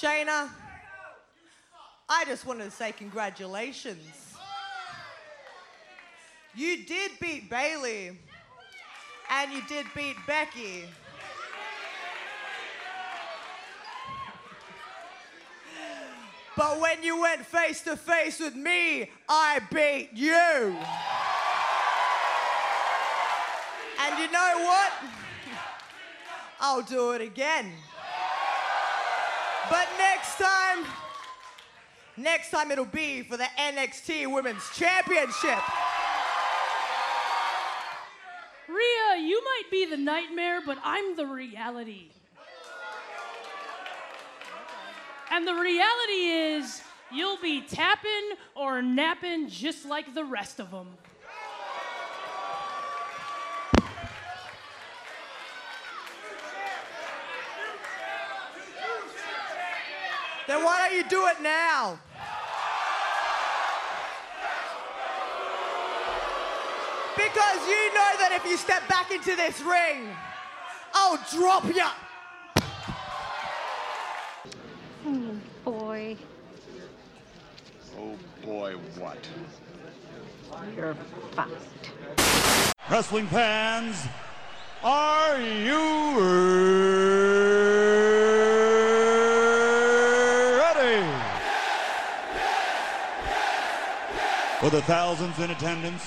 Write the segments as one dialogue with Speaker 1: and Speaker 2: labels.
Speaker 1: Shayna, I just wanted to say congratulations. You did beat Bailey, and you did beat Becky. But when you went face to face with me, I beat you. And you know what? I'll do it again. Next time, next time it'll be for the NXT Women's Championship.
Speaker 2: Rhea, you might be the nightmare, but I'm the reality. And the reality is, you'll be tapping or napping just like the rest of them.
Speaker 1: Then why don't you do it now? Because you know that if you step back into this ring, I'll drop you.
Speaker 3: Oh boy,
Speaker 4: Oh boy, what?
Speaker 3: you're fucked.
Speaker 5: Wrestling fans, are you ready? For the thousands in attendance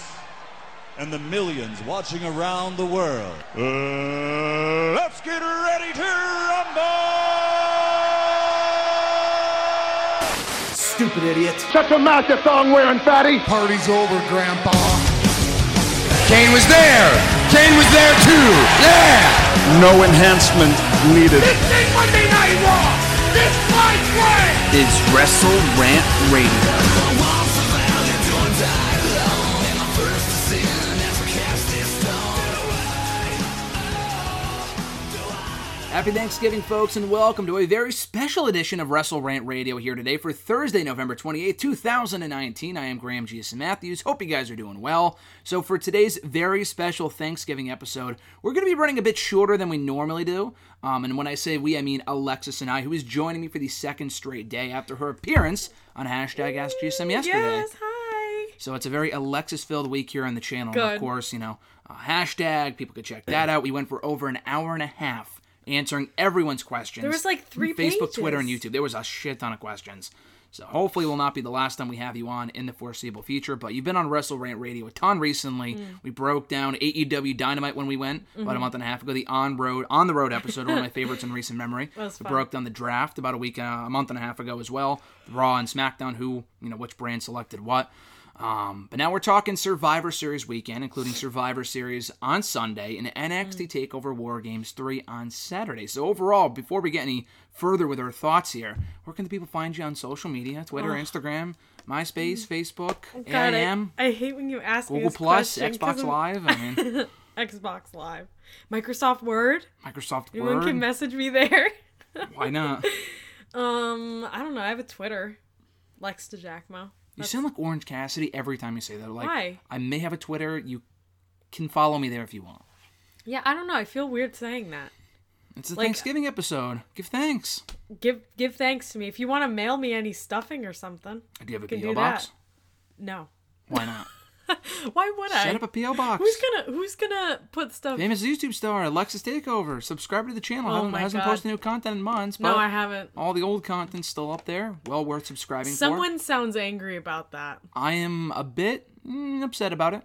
Speaker 5: and the millions watching around the world, uh, let's get ready to rumble!
Speaker 6: Stupid idiot.
Speaker 7: Shut your mouth, you thong wearing fatty.
Speaker 6: Party's over, Grandpa.
Speaker 8: Kane was there. Kane was there too. Yeah.
Speaker 4: No enhancement needed.
Speaker 7: This ain't Monday Night Raw. This fight's great.
Speaker 8: Is Wrestle Rant Radio.
Speaker 9: Happy Thanksgiving, folks, and welcome to a very special edition of Wrestle Rant Radio here today for Thursday, November 28th, 2019. I am Graham G.S. Matthews. Hope you guys are doing well. So, for today's very special Thanksgiving episode, we're going to be running a bit shorter than we normally do. Um, and when I say we, I mean Alexis and I, who is joining me for the second straight day after her appearance on hashtag AskGSM yesterday.
Speaker 10: Yes, hi.
Speaker 9: So it's a very Alexis filled week here on the channel. And
Speaker 10: Good.
Speaker 9: of course, you know, uh, hashtag, people could check that out. We went for over an hour and a half answering everyone's questions.
Speaker 10: There was, like, three
Speaker 9: Facebook, Twitter, and. YouTube. There was a shit ton of questions. So hopefully it will not be the last time we have you on in the foreseeable future. But you've been on Wrestle Rant Radio a ton recently.
Speaker 10: Mm.
Speaker 9: We broke down AEW Dynamite when we went about a
Speaker 10: Mhm.
Speaker 9: month and a half ago. The on road on the road episode, one of my favorites in recent memory. We
Speaker 10: fun.
Speaker 9: broke down the draft about a week, uh, a month and a half ago as well. Raw and SmackDown, who you know which brand selected what. Um, but now we're talking Survivor Series weekend, including Survivor Series on Sunday and NXT
Speaker 10: Mm.
Speaker 9: Takeover War Games 3 on Saturday. So overall, before we get any further with our thoughts here, where can the people find you on social media? Twitter,
Speaker 10: Oh.
Speaker 9: Instagram, MySpace, Facebook,
Speaker 10: God, I,
Speaker 9: AIM,
Speaker 10: I hate when you ask me
Speaker 9: Google Plus, Xbox Live. I mean,
Speaker 10: Xbox Live, Microsoft Word.
Speaker 9: Microsoft
Speaker 10: Anyone
Speaker 9: Word.
Speaker 10: can message me there.
Speaker 9: Why not?
Speaker 10: um, I don't know. I have a Twitter, Lex DeJacmo.
Speaker 9: You sound like Orange Cassidy every time you say that. Like,
Speaker 10: Why?
Speaker 9: I may have a Twitter. You can follow me there if you want.
Speaker 10: Yeah, I don't know. I feel weird saying that.
Speaker 9: It's a
Speaker 10: Like-
Speaker 9: Thanksgiving episode. Give thanks.
Speaker 10: Give give thanks to me if you want to mail me any stuffing or something.
Speaker 9: Do you have a PO box?
Speaker 10: that. No.
Speaker 9: Why not?
Speaker 10: Why would I?
Speaker 9: Set up a PO box.
Speaker 10: Who's gonna Who's gonna put stuff?
Speaker 9: Famous YouTube star Alexis Takeover. Subscribe to the channel.
Speaker 10: Oh my
Speaker 9: hasn't
Speaker 10: God.
Speaker 9: posted new content in months.
Speaker 10: No, I haven't.
Speaker 9: All the old content's still up there. Well worth subscribing for.
Speaker 10: Someone sounds angry about that.
Speaker 9: I am a bit mm, upset about it.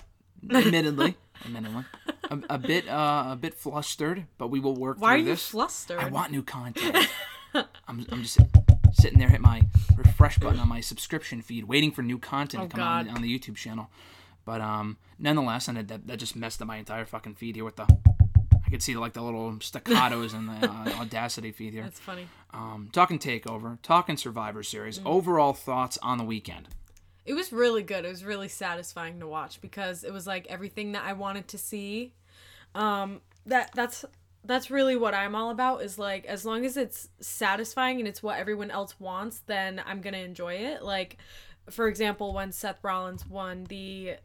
Speaker 9: Admittedly, admittedly, a, a bit uh, a bit flustered, but we will work
Speaker 10: Why are
Speaker 9: through
Speaker 10: you
Speaker 9: this.
Speaker 10: flustered?
Speaker 9: I want new content. I'm, I'm just sitting there, hit my refresh button on my subscription feed, waiting for new content
Speaker 10: Oh,
Speaker 9: to come on, on the YouTube channel. But um, nonetheless, and that, that just messed up my entire fucking feed here with the. I could see like the little staccatos in the uh, Audacity feed here.
Speaker 10: That's funny.
Speaker 9: Um, talking Takeover, talking Survivor Series.
Speaker 10: Mm.
Speaker 9: Overall thoughts on the weekend.
Speaker 10: It was really good. It was really satisfying to watch because it was like everything that I wanted to see. Um that that's that's really what I'm all about is like as long as it's satisfying and it's what everyone else wants, then I'm going to enjoy it. Like for example, when Seth Rollins won the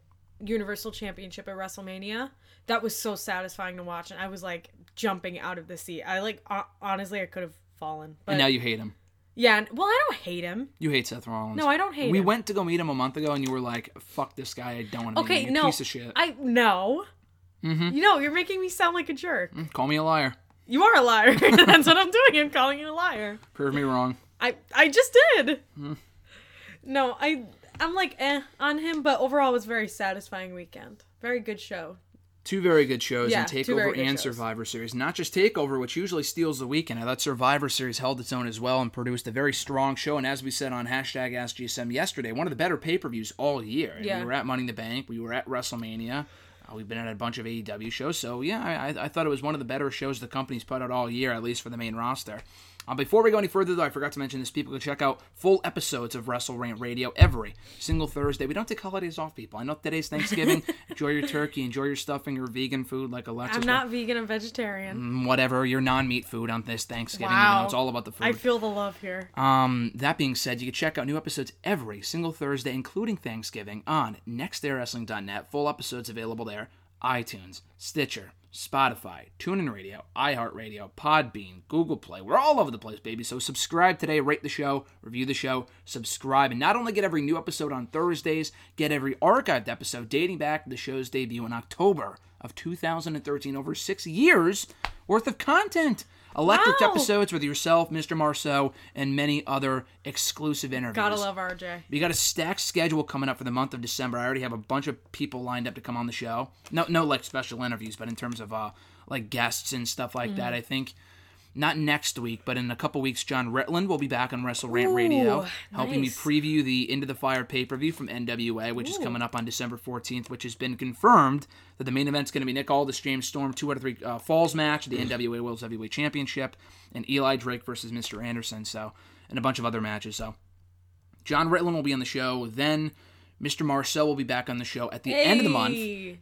Speaker 10: Universal Championship at WrestleMania, that was so satisfying to watch and I was like jumping out of the seat. I like ho- honestly I could have fallen. But
Speaker 9: and now you hate him.
Speaker 10: Yeah. Well, I don't hate him.
Speaker 9: You hate Seth Rollins.
Speaker 10: No, I don't hate
Speaker 9: We
Speaker 10: him.
Speaker 9: We went to go meet him a month ago, and you were like, "Fuck this guy! I don't want to
Speaker 10: Okay,
Speaker 9: meet him.
Speaker 10: no.
Speaker 9: Piece of shit."
Speaker 10: I no.
Speaker 9: Mhm.
Speaker 10: You know, you're making me sound like a jerk.
Speaker 9: Call me a liar.
Speaker 10: You are a liar. That's what I'm doing. I'm calling you a liar.
Speaker 9: Prove me wrong.
Speaker 10: I I just did.
Speaker 9: Hmm.
Speaker 10: No, I I'm like eh on him, but overall it was a very satisfying weekend. Very good show.
Speaker 9: Two very good shows
Speaker 10: Yeah,
Speaker 9: in Takeover and
Speaker 10: shows.
Speaker 9: Survivor Series. Not just Takeover, which usually steals the weekend. I thought Survivor Series held its own as well and produced a very strong show. And as we said on hashtag AskGSM yesterday, one of the better pay per views all year. And
Speaker 10: Yeah.
Speaker 9: We were at Money in the Bank. We were at WrestleMania. Uh, we've been at a bunch of AEW shows. So yeah, I- I thought it was one of the better shows the company's put out all year, at least for the main roster. Uh, before we go any further, though, I forgot to mention this. People can check out full episodes of Wrestle Rant Radio every single Thursday. We don't take holidays off, people. I know today's Thanksgiving. enjoy your turkey, enjoy your stuffing, your vegan food like Alexis.
Speaker 10: I'm not vegan, I'm vegetarian.
Speaker 9: Mm, whatever your non-meat food on this Thanksgiving.
Speaker 10: Wow.
Speaker 9: it's all about the food.
Speaker 10: I feel the love here.
Speaker 9: Um, that being said, you can check out new episodes every single Thursday, including Thanksgiving, on nexterawrestling.net. Full episodes available there. iTunes, Stitcher, Spotify, TuneIn Radio, iHeartRadio, Podbean, Google Play. We're all over the place, baby. So subscribe today, rate the show, review the show, subscribe, and not only get every new episode on Thursdays, get every archived episode dating back to the show's debut in October of 2013. Over six years worth of content. Electric
Speaker 10: Wow.
Speaker 9: episodes with yourself, Mr. Marceau, and many other exclusive interviews.
Speaker 10: Gotta love RJ.
Speaker 9: We got a stacked schedule coming up for the month of December. I already have a bunch of people lined up to come on the show. No, no, like special interviews, but in terms of uh, like guests and stuff like that.
Speaker 10: Mhm.
Speaker 9: I think not next week, but in a couple weeks, John Retland will be back on Wrestle Rant Radio,
Speaker 10: Ooh,
Speaker 9: helping me preview the Into the Fire pay per view from NWA, which is coming up on December 14th, which has been confirmed that the main event's going to be Nick Aldis, James Storm, two out of three uh, falls match, the NWA World Heavyweight Championship, and Eli Drake versus Mr. Anderson. So, and a bunch of other matches. So, John Ritlin will be on the show. Then Mr. Marcel will be back on the show at the end of the month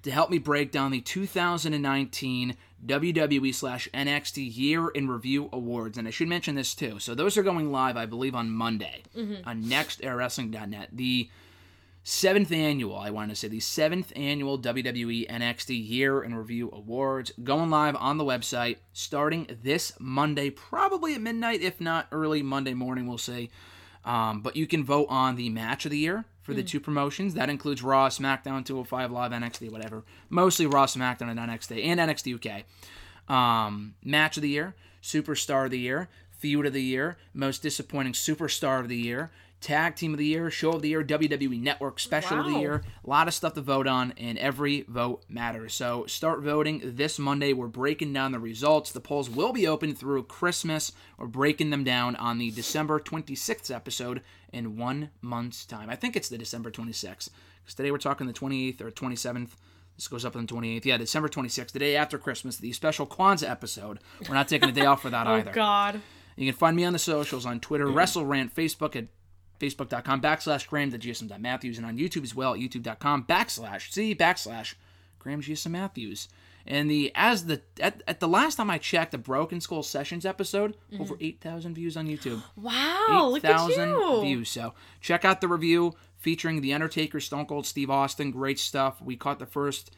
Speaker 9: to help me break down the 2019 WWE slash NXT Year in Review Awards. And I should mention this too. So those are going live, I believe, on Monday
Speaker 10: Mhm.
Speaker 9: on nexterawrestling.net. The seventh annual, I want to say, the seventh annual WWE NXT Year in Review Awards going live on the website starting this Monday, probably at midnight, if not early Monday morning, we'll see. Um, but you can vote on the match of the year for the
Speaker 10: Mm.
Speaker 9: two promotions. That includes Raw, SmackDown, 205 Live, NXT, whatever. Mostly Raw, SmackDown, and NXT, and NXT UK. Um, match of the year, Superstar of the year, Feud of the year, Most Disappointing Superstar of the year, Tag Team of the Year, Show of the Year, WWE Network Special of the Year. A lot of stuff to vote on, and every vote matters. So start voting this Monday. We're breaking down the results. The polls will be open through Christmas. We're breaking them down on the December 26th episode in one month's time. I think it's the December 26th, because today we're talking the 28th or 27th. This goes up on the 28th. Yeah, December 26th, the day after Christmas, the special Kwanzaa episode. We're not taking a day off for that
Speaker 10: Oh
Speaker 9: either.
Speaker 10: Oh, God.
Speaker 9: You can find me on the socials on Twitter, WrestleRant, Facebook at facebook.com backslash Graham the GSM Matthews, and on YouTube as well at youtube.com backslash C backslash Graham GSM Matthews. And the as the at, at the last time I checked, the Broken Skull Sessions episode,
Speaker 10: Mhm.
Speaker 9: over eight thousand views on YouTube.
Speaker 10: Wow, look at
Speaker 9: 8,000
Speaker 10: you.
Speaker 9: views. So check out the review featuring The Undertaker, Stone Cold Steve Austin. Great stuff. We caught the first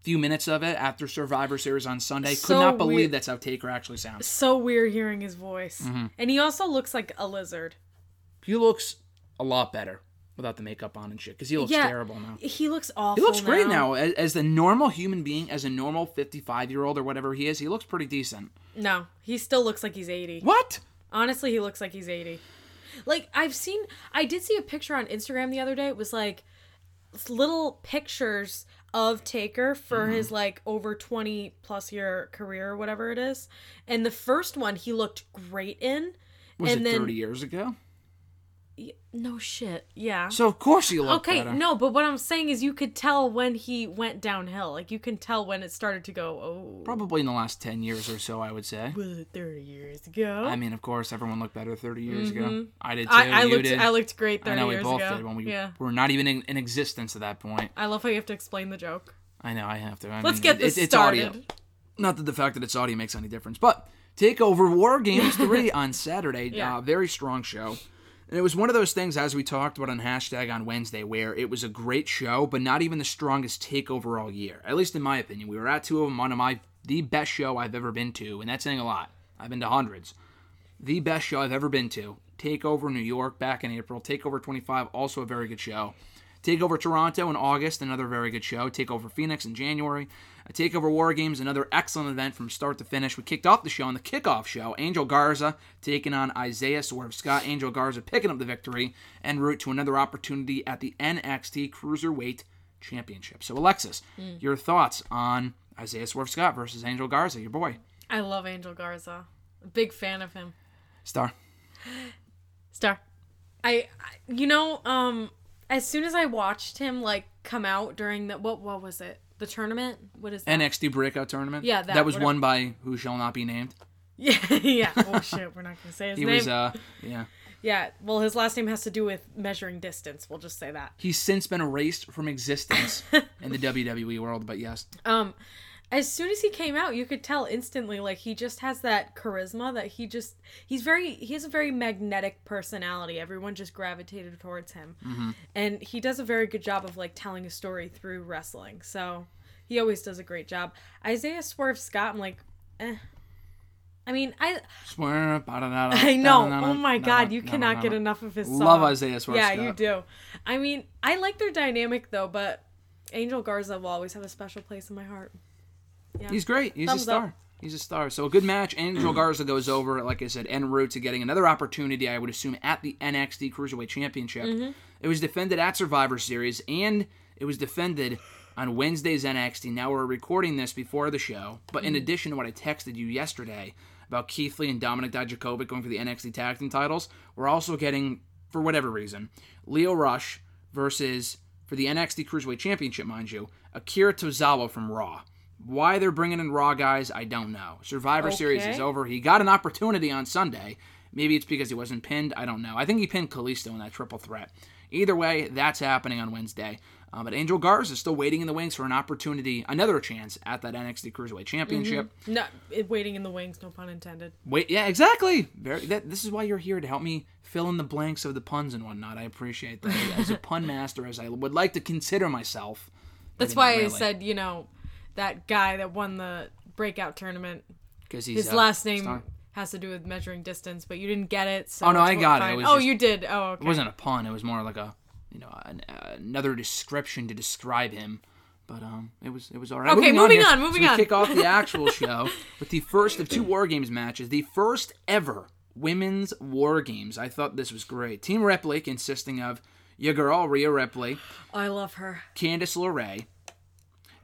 Speaker 9: few minutes of it after Survivor Series on Sunday. Could not believe
Speaker 10: weird.
Speaker 9: that's how Taker actually sounds.
Speaker 10: So weird hearing his voice.
Speaker 9: Mhm.
Speaker 10: And he also looks like a lizard.
Speaker 9: He looks a lot better without the makeup on and shit because he looks
Speaker 10: Yeah,
Speaker 9: terrible now.
Speaker 10: He looks awful.
Speaker 9: He looks great now. As, as the normal human being, as a normal 55 year old or whatever he is, he looks pretty decent.
Speaker 10: No, he still looks like he's 80.
Speaker 9: What?
Speaker 10: Honestly, he looks like he's 80. Like I've seen I did see a picture on Instagram the other day. It was like little pictures of Taker for
Speaker 9: Mhm.
Speaker 10: his like over 20 plus year career or whatever it is. And the first one he looked great in.
Speaker 9: Was
Speaker 10: and
Speaker 9: it
Speaker 10: then
Speaker 9: 30 years ago?
Speaker 10: No shit. Yeah.
Speaker 9: So of course he looked
Speaker 10: Okay,
Speaker 9: better.
Speaker 10: no, but what I'm saying is you could tell when he went downhill. Like you can tell when it started to go, oh.
Speaker 9: Probably in the last 10 years or so, I would say.
Speaker 10: Was it 30 years ago?
Speaker 9: I mean, of course, everyone looked better 30 years ago.
Speaker 10: Mhm.
Speaker 9: I did too.
Speaker 10: I- I looked-
Speaker 9: did.
Speaker 10: I looked great
Speaker 9: I know we both
Speaker 10: ago.
Speaker 9: did when we
Speaker 10: Yeah.
Speaker 9: were not even in, in existence at that point.
Speaker 10: I love how you have to explain the joke.
Speaker 9: I know, I have to. I
Speaker 10: Let's
Speaker 9: mean,
Speaker 10: get
Speaker 9: it-
Speaker 10: this
Speaker 9: it's, audio. Not that the fact that it's audio makes any difference, but Takeover War Games 3 on Saturday.
Speaker 10: Yeah.
Speaker 9: Uh, very strong show. And it was one of those things, as we talked about on hashtag on Wednesday, where it was a great show, but not even the strongest takeover all year. At least in my opinion. We were at two of them, one of my the best show I've ever been to, and that's saying a lot. I've been to hundreds. The best show I've ever been to. Takeover New York back in April. Takeover 25, also a very good show. Takeover Toronto in August, another very good show. Takeover Phoenix in January. A Takeover War Games, another excellent event from start to finish. We kicked off the show on the kickoff show. Angel Garza taking on Isaiah Swerve Scott. Angel Garza picking up the victory en route to another opportunity at the NXT Cruiserweight Championship. So, Alexis,
Speaker 10: Mm.
Speaker 9: your thoughts on Isaiah Swerve Scott versus Angel Garza, your boy?
Speaker 10: I love Angel Garza. Big fan of him.
Speaker 9: Star.
Speaker 10: Star. I, I you know, um as soon as I watched him like come out during the what what was it? The tournament? What is that?
Speaker 9: NXT Breakout Tournament.
Speaker 10: Yeah, that,
Speaker 9: that was
Speaker 10: whatever.
Speaker 9: won by who shall not be named.
Speaker 10: Yeah, yeah. Oh shit, we're not gonna say his
Speaker 9: He
Speaker 10: name.
Speaker 9: was, uh, yeah.
Speaker 10: Yeah, well, his last name has to do with measuring distance. We'll just say that.
Speaker 9: He's since been erased from existence in the WWE world, but yes.
Speaker 10: Um, as soon as he came out, you could tell instantly, like he just has that charisma that he just he's very he has a very magnetic personality. Everyone just gravitated towards him,
Speaker 9: Mhm.
Speaker 10: and he does a very good job of like telling a story through wrestling. So he always does a great job. Isaiah Swerve Scott, I'm like, eh. I mean, I
Speaker 9: ba-da-da-da,
Speaker 10: I know. Oh my god, you cannot get enough of his song.
Speaker 9: Love Isaiah Swerve
Speaker 10: Yeah,
Speaker 9: Scott.
Speaker 10: you do. I mean, I like their dynamic though, but Angel Garza will always have a special place in my heart. Yeah.
Speaker 9: He's great. He's
Speaker 10: Thumbs
Speaker 9: a star.
Speaker 10: up.
Speaker 9: He's a star. So a good match. Angel Garza goes over, like I said, en route to getting another opportunity, I would assume, at the NXT Cruiserweight Championship.
Speaker 10: Mhm.
Speaker 9: It was defended at Survivor Series, and it was defended on Wednesday's NXT. Now we're recording this before the show, but in
Speaker 10: Mhm.
Speaker 9: addition to what I texted you yesterday about Keith Lee and Dominic Dijakovic going for the NXT Tag Team titles, we're also getting, for whatever reason, Lio Rush versus, for the NXT Cruiserweight Championship, mind you, Akira Tozawa from Raw. Why they're bringing in Raw guys, I don't know. Survivor Series is over. He got an opportunity on Sunday. Maybe it's because he wasn't pinned. I don't know. I think he pinned Kalisto in that triple threat. Either way, that's happening on Wednesday. Uh, but Angel Garza is still waiting in the wings for an opportunity, another chance at that NXT Cruiserweight Championship.
Speaker 10: Mhm. No, it, waiting in the wings, no pun intended.
Speaker 9: Wait, yeah, exactly. Very. That, this is why you're here to help me fill in the blanks of the puns and whatnot. I appreciate that. As a pun master, as I would like to consider myself.
Speaker 10: That's why I said, you know, that guy that won the breakout tournament.
Speaker 9: 'Cause he's
Speaker 10: his last name
Speaker 9: star.
Speaker 10: has to do with measuring distance, but you didn't get it. So
Speaker 9: oh no, I got it.
Speaker 10: fine.
Speaker 9: it was
Speaker 10: oh,
Speaker 9: just-
Speaker 10: you did. Oh, okay.
Speaker 9: It wasn't a pun. It was more like a, you know, an, another description to describe him. But um, it was it was all right.
Speaker 10: Okay, moving
Speaker 9: here.
Speaker 10: on, moving
Speaker 9: so
Speaker 10: on.
Speaker 9: Kick off the actual show with the first of two War Games matches, the first ever women's War Games. I thought this was great. Team Ripley, consisting of your girl Rhea Ripley,
Speaker 10: I love her.
Speaker 9: Candice LeRae.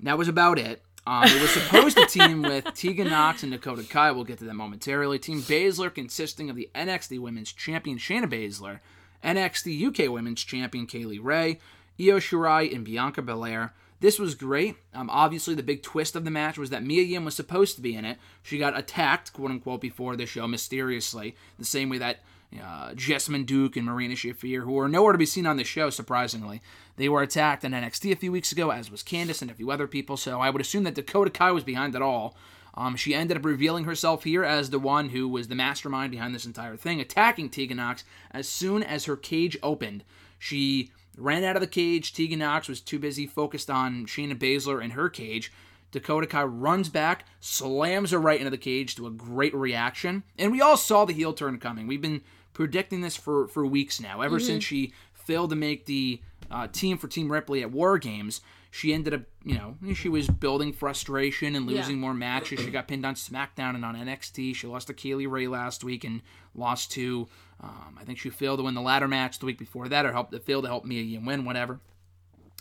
Speaker 9: That was about it. Um, it was supposed to team with Tegan Knox and Dakota Kai. We'll get to that momentarily. Team Baszler, consisting of the NXT Women's Champion Shayna Baszler, NXT UK Women's Champion Kay Lee Ray, Io Shirai, and Bianca Belair. This was great. Um, obviously, the big twist of the match was that Mia Yim was supposed to be in it. She got attacked, quote unquote, before the show mysteriously, the same way that uh, Jessamyn Duke and Marina Shafir, who were nowhere to be seen on the show, surprisingly. They were attacked in NXT a few weeks ago, as was Candice and a few other people, so I would assume that Dakota Kai was behind it all. Um, she ended up revealing herself here as the one who was the mastermind behind this entire thing, attacking Tegan Knox as soon as her cage opened. She ran out of the cage. Tegan Knox was too busy focused on Shayna Baszler and her cage. Dakota Kai runs back, slams her right into the cage to a great reaction. And we all saw the heel turn coming. We've been predicting this for, for weeks now. Ever
Speaker 10: Mhm.
Speaker 9: since she failed to make the uh, team for Team Ripley at War Games, she ended up, you know, she was building frustration and
Speaker 10: Yeah.
Speaker 9: losing more matches. She got pinned on SmackDown and on NXT. She lost to Kay Lee Ray last week and lost to, um, I think she failed to win the ladder match the week before that, or helped failed to help Mia Yim win, whatever.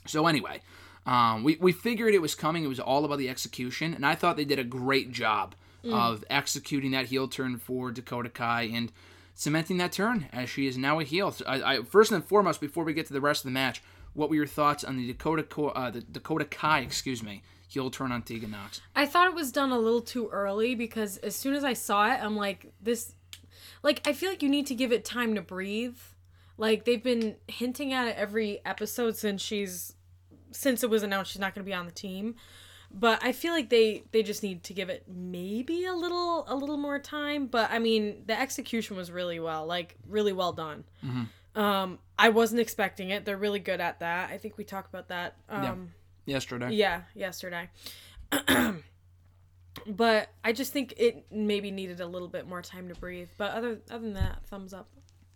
Speaker 9: So anyway, um, we we figured it was coming. It was all about the execution, and I thought they did a great job
Speaker 10: Mm.
Speaker 9: of executing that heel turn for Dakota Kai and cementing that turn as she is now a heel. I, I, first and foremost, before we get to the rest of the match, what were your thoughts on the Dakota uh, the Dakota Kai, excuse me, heel turn on Tegan Knox?
Speaker 10: I thought it was done a little too early because as soon as I saw it, I'm like, this. Like, I feel like you need to give it time to breathe. Like, they've been hinting at it every episode since she's. Since it was announced she's not going to be on the team. But I feel like they they just need to give it maybe a little a little more time. But I mean, the execution was really well, like really well done.
Speaker 9: Mhm.
Speaker 10: Um, I wasn't expecting it. They're really good at that. I think we talked about that.
Speaker 9: Yeah.
Speaker 10: Um,
Speaker 9: Yesterday.
Speaker 10: Yeah, yesterday. but I just think it maybe needed a little bit more time to breathe. But other other than that, thumbs up.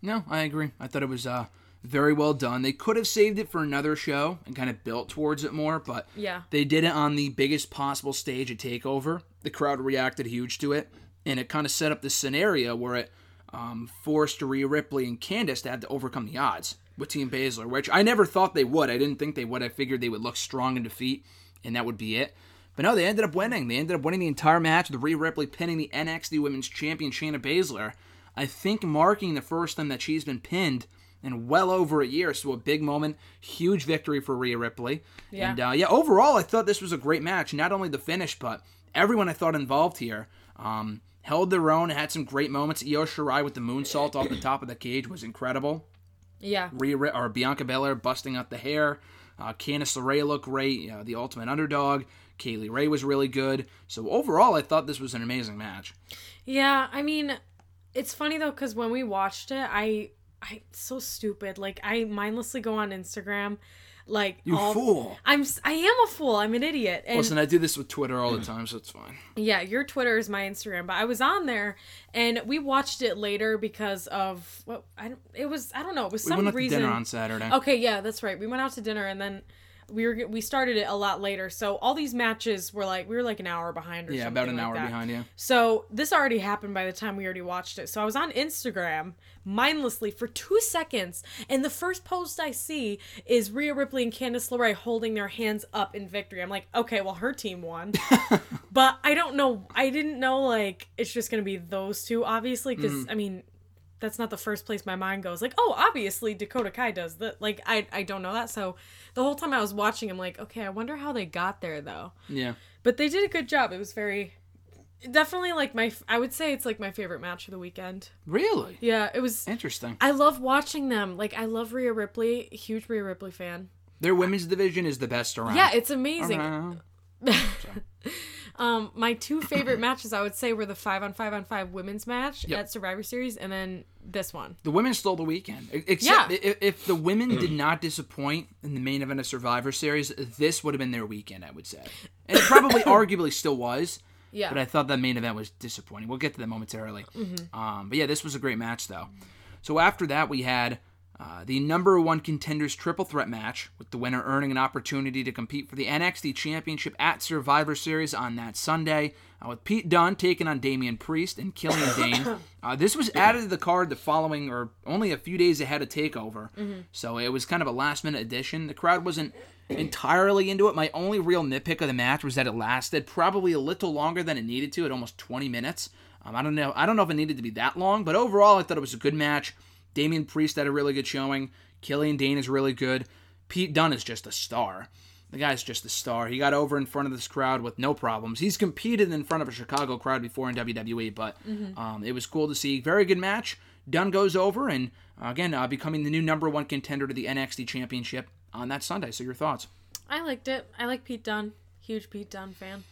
Speaker 9: No, I agree. I thought it was uh, very well done. They could have saved it for another show and kind of built towards it more, but
Speaker 10: Yeah.
Speaker 9: they did it on the biggest possible stage at Takeover. The crowd reacted huge to it, and it kind of set up this scenario where it um, forced Rhea Ripley and Candice to have to overcome the odds with Team Baszler, which I never thought they would. I didn't think they would. I figured they would look strong in defeat, and that would be it. But no, they ended up winning. They ended up winning the entire match with Rhea Ripley pinning the NXT Women's Champion Shayna Baszler. I think marking the first time that she's been pinned in well over a year. So a big moment, huge victory for Rhea Ripley.
Speaker 10: Yeah.
Speaker 9: And uh, yeah, overall, I thought this was a great match. Not only the finish, but everyone I thought involved here um, held their own. And had some great moments. Io Shirai with the moonsault off the top of the cage was incredible.
Speaker 10: Yeah.
Speaker 9: Rhea, or Bianca Belair busting out the hair. Uh, Candice LeRae looked great. Uh, the Ultimate Underdog. Kay Lee Ray was really good. So overall, I thought this was an amazing match.
Speaker 10: Yeah, I mean, it's funny though because when we watched it, I, I so stupid. Like I mindlessly go on Instagram, like
Speaker 9: You
Speaker 10: all-
Speaker 9: fool.
Speaker 10: I'm I am a fool. I'm an idiot. And
Speaker 9: Listen, I do this with Twitter all the time, so it's fine.
Speaker 10: yeah, your Twitter is my Instagram, but I was on there and we watched it later because of what I it was. I don't know. It was
Speaker 9: We
Speaker 10: some
Speaker 9: went out to
Speaker 10: reason.
Speaker 9: dinner on Saturday.
Speaker 10: Okay, yeah, that's right. We went out to dinner and then we were we started it a lot later. So all these matches were like we were like an hour behind or
Speaker 9: Yeah, about an
Speaker 10: like
Speaker 9: hour
Speaker 10: that.
Speaker 9: behind you.
Speaker 10: So this already happened by the time we already watched it. So I was on Instagram mindlessly for two seconds, and the first post I see is Rhea Ripley and Candice LeRae holding their hands up in victory. I'm like, okay, well her team won, but I don't know. I didn't know like it's just gonna be those two, obviously, because
Speaker 9: Mm-hmm.
Speaker 10: I mean. That's not the first place my mind goes. Like, oh, obviously Dakota Kai does that. Like, I I don't know that. So the whole time I was watching, I'm like, okay, I wonder how they got there though
Speaker 9: Yeah.
Speaker 10: but they did a good job. It was very definitely like my I would say it's like my favorite match of the weekend.
Speaker 9: Really?
Speaker 10: Yeah, it was
Speaker 9: Interesting.
Speaker 10: I love watching them. Like I love Rhea Ripley, huge Rhea Ripley fan.
Speaker 9: Their women's division is the best around.
Speaker 10: Yeah, it's amazing. Um my two favorite matches I would say were the 5 on 5 on 5 women's match
Speaker 9: Yep.
Speaker 10: at Survivor Series and then this one.
Speaker 9: The women stole the weekend. Except
Speaker 10: Yeah.
Speaker 9: if the women did not disappoint in the main event of Survivor Series, this would have been their weekend, I would say. And it probably arguably still was.
Speaker 10: Yeah.
Speaker 9: But I thought that main event was disappointing. We'll get to that momentarily.
Speaker 10: Mm-hmm.
Speaker 9: Um, but yeah, this was a great match, though. So after that, we had uh, the number one contenders triple threat match, with the winner earning an opportunity to compete for the NXT Championship at Survivor Series on that Sunday, uh, with Pete Dunne taking on Damian Priest and Killian Dain. Uh, this was added to the card the following, or only a few days ahead of Takeover, so it was kind of a last minute addition. The crowd wasn't entirely into it. My only real nitpick of the match was that it lasted probably a little longer than it needed to, at almost 20 minutes. Um, I don't know. I don't know if it needed to be that long, but overall, I thought it was a good match. Damian Priest had a really good showing. Killian Dain is really good. Pete Dunne is just a star. The guy's just a star. He got over in front of this crowd with no problems. He's competed in front of a Chicago crowd before in WWE, but um, it was cool to see. Very good match. Dunne goes over and again uh, becoming the new number one contender to the NXT Championship on that Sunday. So your thoughts?
Speaker 10: I liked it. I like Pete Dunne. Huge Pete Dunne fan.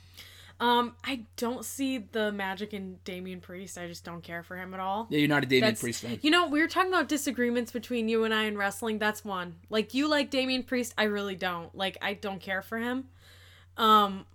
Speaker 10: Um, I don't see the magic in Damian Priest. I just don't care for him at all.
Speaker 9: Yeah, you're not a Damian
Speaker 10: That's-
Speaker 9: Priest fan.
Speaker 10: You know, we were talking about disagreements between you and I in wrestling. That's one. Like you like Damian Priest, I really don't. Like I don't care for him. Um,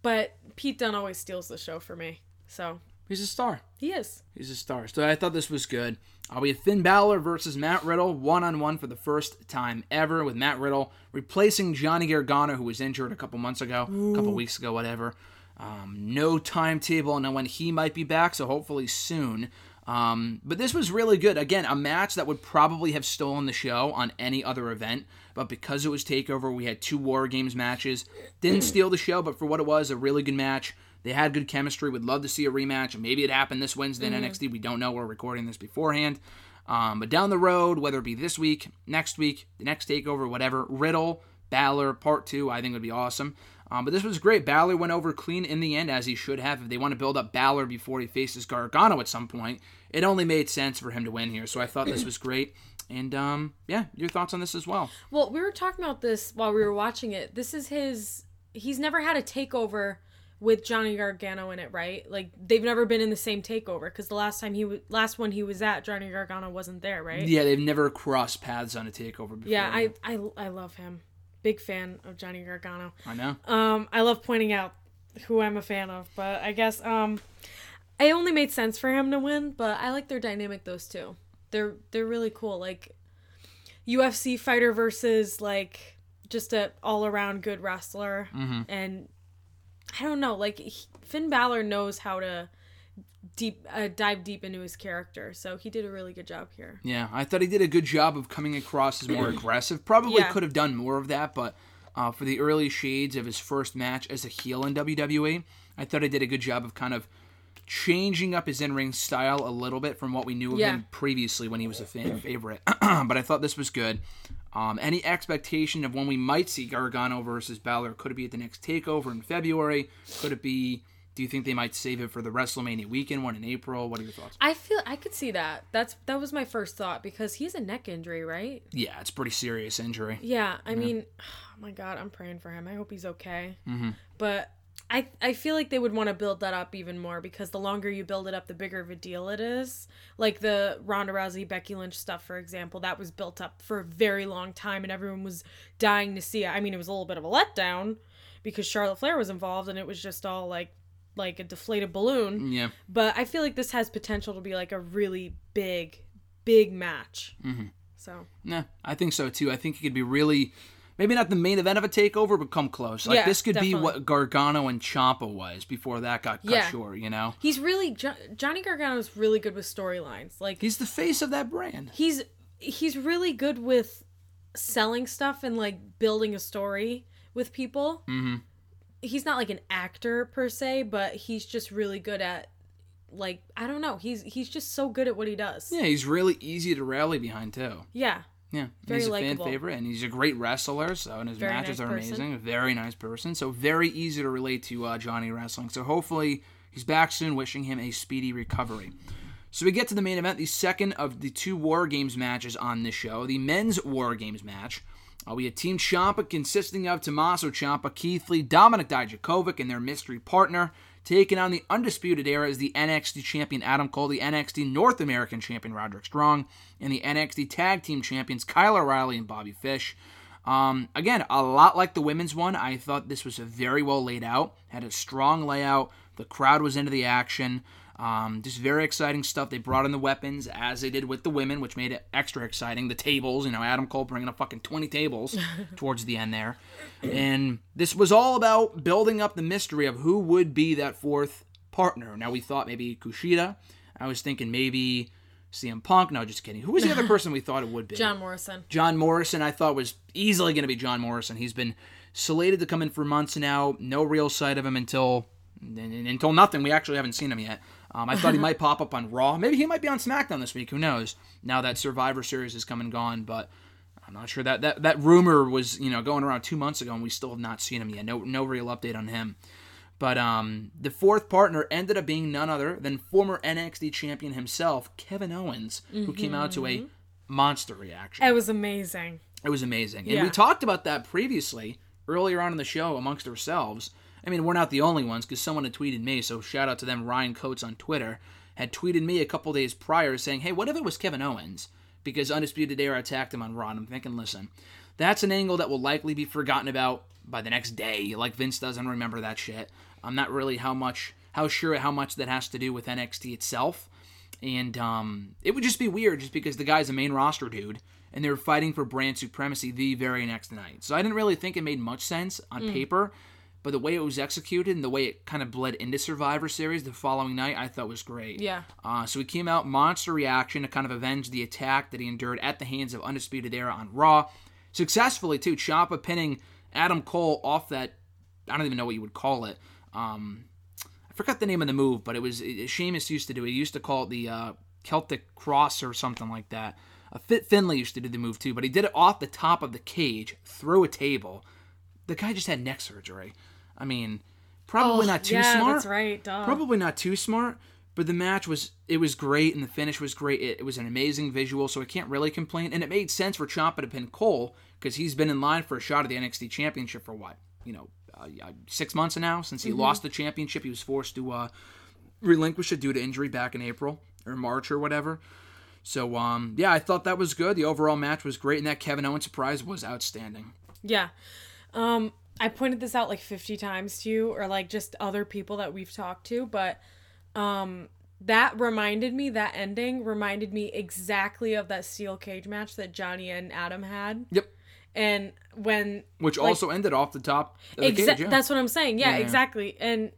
Speaker 10: but Pete Dunne always steals the show for me. So
Speaker 9: He's a star.
Speaker 10: he is.
Speaker 9: He's a star. So I thought this was good. Uh, we have Finn Balor versus Matt Riddle, one on one for the first time ever, with Matt Riddle replacing Johnny Gargano, who was injured a couple months ago, a couple weeks ago, whatever. Um, no timetable on when he might be back, so hopefully soon. Um, but this was really good. Again, a match that would probably have stolen the show on any other event, but because it was Takeover, we had two War Games matches. Didn't steal the show, but for what it was, a really good match. They had good chemistry. Would love to see a rematch. Maybe it happened this Wednesday in NXT. We don't know. We're recording this beforehand. Um, but down the road, whether it be this week, next week, the next takeover, whatever, Riddle, Balor, part two, I think would be awesome. Um, but this was great. Balor went over clean in the end, as he should have. If they want to build up Balor before he faces Gargano at some point, it only made sense for him to win here. So I thought this was great. And um, yeah, your thoughts on this as well?
Speaker 10: Well, we were talking about this while we were watching it. This is his. He's never had a takeover with Johnny Gargano in it, right? Like they've never been in the same takeover because the last time he was, last one he was at, Johnny Gargano wasn't there, right?
Speaker 9: Yeah, they've never crossed paths on a takeover before.
Speaker 10: Yeah, I, I I love him. Big fan of Johnny Gargano.
Speaker 9: I know.
Speaker 10: Um, I love pointing out who I'm a fan of, but I guess um, it only made sense for him to win. But I like their dynamic, those two. they're they're really cool. Like UFC fighter versus like just a all around good wrestler,
Speaker 9: Mm-hmm.
Speaker 10: and I don't know, like he, Finn Balor knows how to deep uh, dive deep into his character, so he did a really good job here.
Speaker 9: Yeah, I thought he did a good job of coming across as more aggressive. Probably
Speaker 10: Yeah.
Speaker 9: could have done more of that, but uh, for the early shades of his first match as a heel in WWE, I thought he did a good job of kind of changing up his in-ring style a little bit from what we knew of
Speaker 10: Yeah.
Speaker 9: him previously when he was a fan favorite. but I thought this was good. Um, any expectation of when we might see Gargano versus Balor? Could it be at the next Takeover in February? Could it be? Do you think they might save it for the WrestleMania weekend one in April? What are your thoughts?
Speaker 10: I feel I could see that. That's that was my first thought because he's a neck injury, right?
Speaker 9: Yeah, it's a pretty serious injury.
Speaker 10: Yeah, I mean, oh my god, I'm praying for him. I hope he's okay.
Speaker 9: Mm-hmm.
Speaker 10: But I I feel like they would want to build that up even more because the longer you build it up, the bigger of a deal it is. Like the Ronda Rousey Becky Lynch stuff, for example, that was built up for a very long time, and everyone was dying to see it. I mean, it was a little bit of a letdown because Charlotte Flair was involved, and it was just all like like a deflated balloon.
Speaker 9: Yeah.
Speaker 10: But I feel like this has potential to be like a really big, big match.
Speaker 9: Mm-hmm.
Speaker 10: So
Speaker 9: Nah, I think so too. I think it could be really, maybe not the main event of a takeover, but come close. Like
Speaker 10: Yeah,
Speaker 9: this could
Speaker 10: definitely.
Speaker 9: be what Gargano and Ciampa was before that got cut
Speaker 10: Yeah.
Speaker 9: short. You know,
Speaker 10: he's really jo- Johnny is really good with storylines. Like
Speaker 9: he's the face of that brand.
Speaker 10: he's he's really good with selling stuff and like building a story with people.
Speaker 9: Mm-hmm.
Speaker 10: He's not like an actor per se, but he's just really good at like I don't know. He's he's just so good at what he does.
Speaker 9: Yeah, he's really easy to rally behind too.
Speaker 10: Yeah.
Speaker 9: Yeah,
Speaker 10: Very
Speaker 9: he's a
Speaker 10: likable.
Speaker 9: fan favorite, and he's a great wrestler. So, and his
Speaker 10: Very
Speaker 9: matches
Speaker 10: nice
Speaker 9: are
Speaker 10: person.
Speaker 9: amazing. Very nice person. So, very easy to relate to uh, Johnny wrestling. So, hopefully, he's back soon. Wishing him a speedy recovery. So, we get to the main event, the second of the two War Games matches on this show, the men's War Games match. Uh, we had Team Ciampa consisting of Tommaso Ciampa, Keith Lee, Dominic Dijakovic, and their mystery partner, taking on the Undisputed Era as the NXT champion Adam Cole, the NXT North American champion Roderick Strong, and the NXT Tag Team champions Kyle O'Reilly and Bobby Fish. Um, again, a lot like the women's one. I thought this was very well laid out, had a strong layout. The crowd was into the action. Um, just very exciting stuff. They brought in the weapons as they did with the women, which made it extra exciting. The tables, you know, Adam Cole bringing up fucking 20 tables towards the end there. And this was all about building up the mystery of who would be that fourth partner. Now, we thought maybe Kushida. I was thinking maybe CM Punk. No, just kidding. Who was the other person we thought it would be?
Speaker 10: John Morrison.
Speaker 9: John Morrison, I thought was easily going to be John Morrison. He's been slated to come in for months now. No real sight of him until until nothing. We actually haven't seen him yet. Um, I thought he might pop up on Raw. Maybe he might be on SmackDown this week. Who knows? Now that Survivor Series has come and gone, but I'm not sure that that that rumor was you know going around two months ago, and we still have not seen him yet. No no real update on him. But um, the fourth partner ended up being none other than former NXT champion himself, Kevin Owens, who came out to a monster reaction.
Speaker 10: It was amazing.
Speaker 9: It was amazing. And we talked about that previously, earlier on in the show, amongst ourselves. I mean, we're not the only ones, because someone had tweeted me, so shout out to them. Ryan Coates on Twitter had tweeted me a couple days prior saying, hey, what if it was Kevin Owens? Because Undisputed Era attacked him on Raw. I'm thinking, listen, that's an angle that will likely be forgotten about by the next day. Like Vince doesn't remember that shit. I'm not really how much, how sure how much that has to do with NXT itself. And um, it would just be weird just because the guy's a main roster dude and they were fighting for brand supremacy the very next night. So I didn't really think it made much sense on
Speaker 10: Mm.
Speaker 9: paper, but the way it was executed and the way it kind of bled into Survivor Series the following night, I thought was great.
Speaker 10: Yeah.
Speaker 9: Uh, so he came out monster reaction to kind of avenge the attack that he endured at the hands of Undisputed Era on Raw. Successfully, too. Ciampa pinning Adam Cole off that, I don't even know what you would call it. Um, I forgot the name of the move, but it was it, Sheamus used to do it. He used to call it the uh, Celtic Cross or something like that. Uh, Fit Finlay used to do the move too, but he did it off the top of the cage through a table. The guy just had neck surgery. I mean, probably
Speaker 10: Oh,
Speaker 9: not too
Speaker 10: yeah,
Speaker 9: smart.
Speaker 10: that's right, duh.
Speaker 9: Probably not too smart. But the match was it was great and the finish was great. It, it was an amazing visual, so I can't really complain. And it made sense for Ciampa to pin Cole because he's been in line for a shot at the NXT Championship for what you know uh, uh, six months now since he
Speaker 10: Mhm.
Speaker 9: lost the championship. He was forced to uh, relinquish it due to injury back in April or March or whatever. So um, yeah, I thought that was good. The overall match was great, and that Kevin Owens surprise was outstanding.
Speaker 10: Yeah. Um, I pointed this out like 50 times to you, or like just other people that we've talked to, but um, that reminded me that ending reminded me exactly of that steel cage match that Johnny and Adam had.
Speaker 9: Yep.
Speaker 10: And when
Speaker 9: Which
Speaker 10: like-
Speaker 9: also ended off the top of the
Speaker 10: Exa-
Speaker 9: cage. yeah.
Speaker 10: That's what I'm saying. Yeah,
Speaker 9: Yeah,
Speaker 10: exactly. And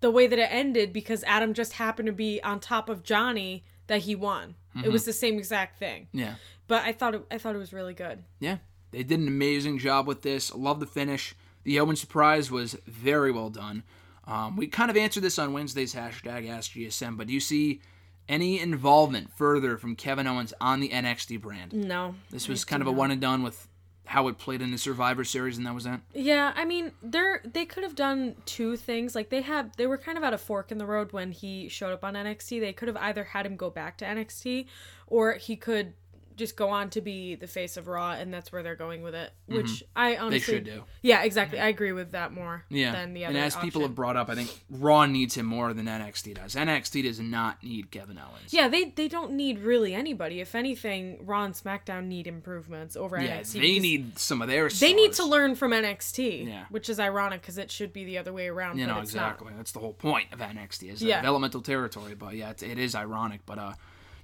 Speaker 10: the way that it ended because Adam just happened to be on top of Johnny that he won. It
Speaker 9: Mhm.
Speaker 10: was the same exact thing.
Speaker 9: Yeah.
Speaker 10: But I thought it, I thought it was really good.
Speaker 9: Yeah, they did an amazing job with this. Love the finish. The Owen surprise was very well done. Um, we kind of answered this on Wednesday's hashtag AskGSM, but do you see any involvement further from Kevin Owens on the NXT brand?
Speaker 10: No.
Speaker 9: This was kind of a one and done with how it played in the Survivor Series, and that was that.
Speaker 10: Yeah, I mean, they're they could have done two things. Like they have they were kind of at a fork in the road when he showed up on NXT. They could have either had him go back to NXT or he could just go on to be the face of Raw and that's where they're going with it. Which
Speaker 9: Mhm.
Speaker 10: I
Speaker 9: They
Speaker 10: honestly
Speaker 9: should do.
Speaker 10: Yeah, exactly. I agree with that more
Speaker 9: Yeah,
Speaker 10: than the other
Speaker 9: and as people have brought up, I think Raw needs him more than NXT does. NXT does not need Kevin Owens.
Speaker 10: Yeah, they they don't need really anybody. If anything, Raw and SmackDown need improvements over
Speaker 9: Yeah,
Speaker 10: NXT.
Speaker 9: they need some of their.
Speaker 10: They need to learn from NXT.
Speaker 9: Yeah.
Speaker 10: Which is ironic because it should be the other way around.
Speaker 9: You know
Speaker 10: it's not.
Speaker 9: exactly. That's the whole point of NXT is
Speaker 10: Yeah.
Speaker 9: developmental territory. But yeah, it's, it is ironic. But uh,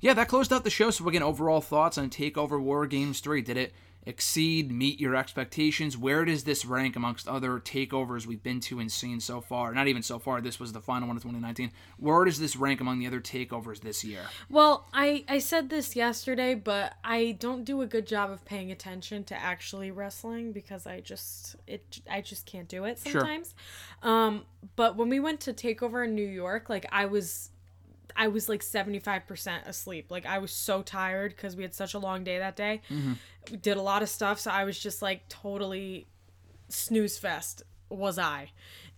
Speaker 9: yeah, that closed out the show. So again, overall thoughts on Takeover War Games Three. Did it exceed, meet your expectations? Where does this rank amongst other takeovers we've been to and seen so far? Not even so far. This was the final one of 2019. Where does this rank among the other takeovers this year?
Speaker 10: Well, I I said this yesterday, but I don't do a good job of paying attention to actually wrestling because I just it I just can't do it sometimes.
Speaker 9: Sure.
Speaker 10: sometimes. Um, but when we went to Takeover in New York, like I was I was like 75% asleep. Like I was so tired cuz we had such a long day that day.
Speaker 9: Mhm.
Speaker 10: We did a lot of stuff, so I was just like totally snooze fest was I.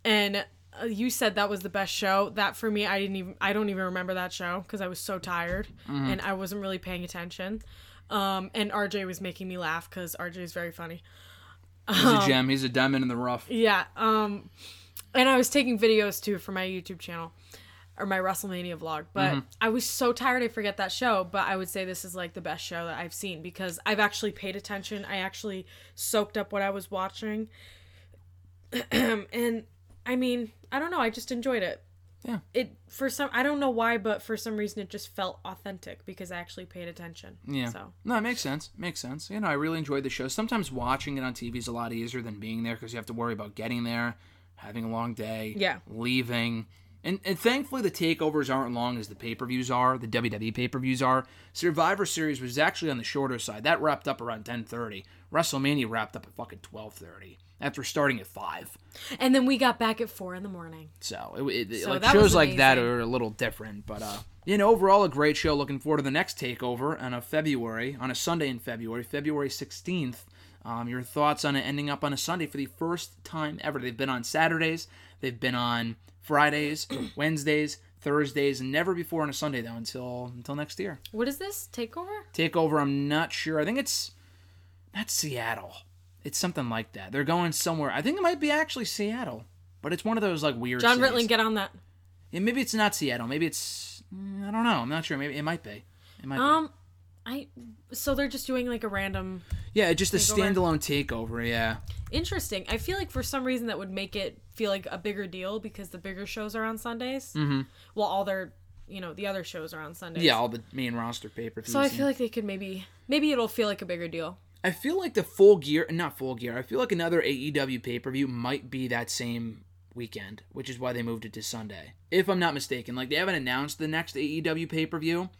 Speaker 10: And uh, you said that was the best show. That for me, I didn't even I don't even remember that show because I was so tired
Speaker 9: Mhm.
Speaker 10: and I wasn't really paying attention. Um, and RJ was making me laugh because RJ is very funny.
Speaker 9: He's a
Speaker 10: Um,
Speaker 9: gem. He's a diamond in the rough.
Speaker 10: Yeah. Um, and I was taking videos too for my YouTube channel or my WrestleMania vlog. But
Speaker 9: Mhm.
Speaker 10: I was so tired I forget that show. But I would say this is like the best show that I've seen because I've actually paid attention. I actually soaked up what I was watching. and I mean, I don't know. I just enjoyed it.
Speaker 9: Yeah.
Speaker 10: It for some I don't know why, but for some reason it just felt authentic because I actually paid attention.
Speaker 9: Yeah.
Speaker 10: So
Speaker 9: No, it makes sense. Makes sense. You know, I really enjoyed the show. Sometimes watching it on TV is a lot easier than being there because you have to worry about getting there, having a long day,
Speaker 10: Yeah.
Speaker 9: leaving. And, and thankfully, the takeovers aren't long as the pay per views are. The WWE pay per views are. Survivor Series was actually on the shorter side. That wrapped up around ten thirty. WrestleMania wrapped up at fucking twelve thirty after starting at five.
Speaker 10: and then we got back at four in the morning.
Speaker 9: So it, it,
Speaker 10: So
Speaker 9: like shows like that are a little different, but uh, you know, overall a great show. Looking forward to the next takeover on a February on a Sunday in February, February sixteenth. Um, your thoughts on it ending up on a Sunday for the first time ever? They've been on Saturdays, they've been on Fridays, Wednesdays, Thursdays, and never before on a Sunday though until until next year.
Speaker 10: What is this takeover?
Speaker 9: Takeover, I'm not sure. I think it's not Seattle. It's something like that. They're going somewhere. I think it might be actually Seattle, but it's one of those like weird.
Speaker 10: John
Speaker 9: cities.
Speaker 10: Ritling, get on that.
Speaker 9: Yeah, maybe it's not Seattle. Maybe it's mm, I don't know. I'm not sure. Maybe it might be. It might
Speaker 10: Um, I so they're just doing like a random.
Speaker 9: Yeah, just a
Speaker 10: takeover?
Speaker 9: standalone takeover. Yeah.
Speaker 10: Interesting. I feel like for some reason that would make it feel like a bigger deal because the bigger shows are on Sundays.
Speaker 9: Mhm.
Speaker 10: Well, all their, you know, the other shows are on Sundays.
Speaker 9: Yeah, all the main roster pay per views.
Speaker 10: So I feel like they could maybe, maybe it'll feel like a bigger deal.
Speaker 9: I feel like the full gear, not full gear. I feel like another AEW pay per view might be that same weekend, which is why they moved it to Sunday. If I'm not mistaken, like they haven't announced the next AEW pay per view,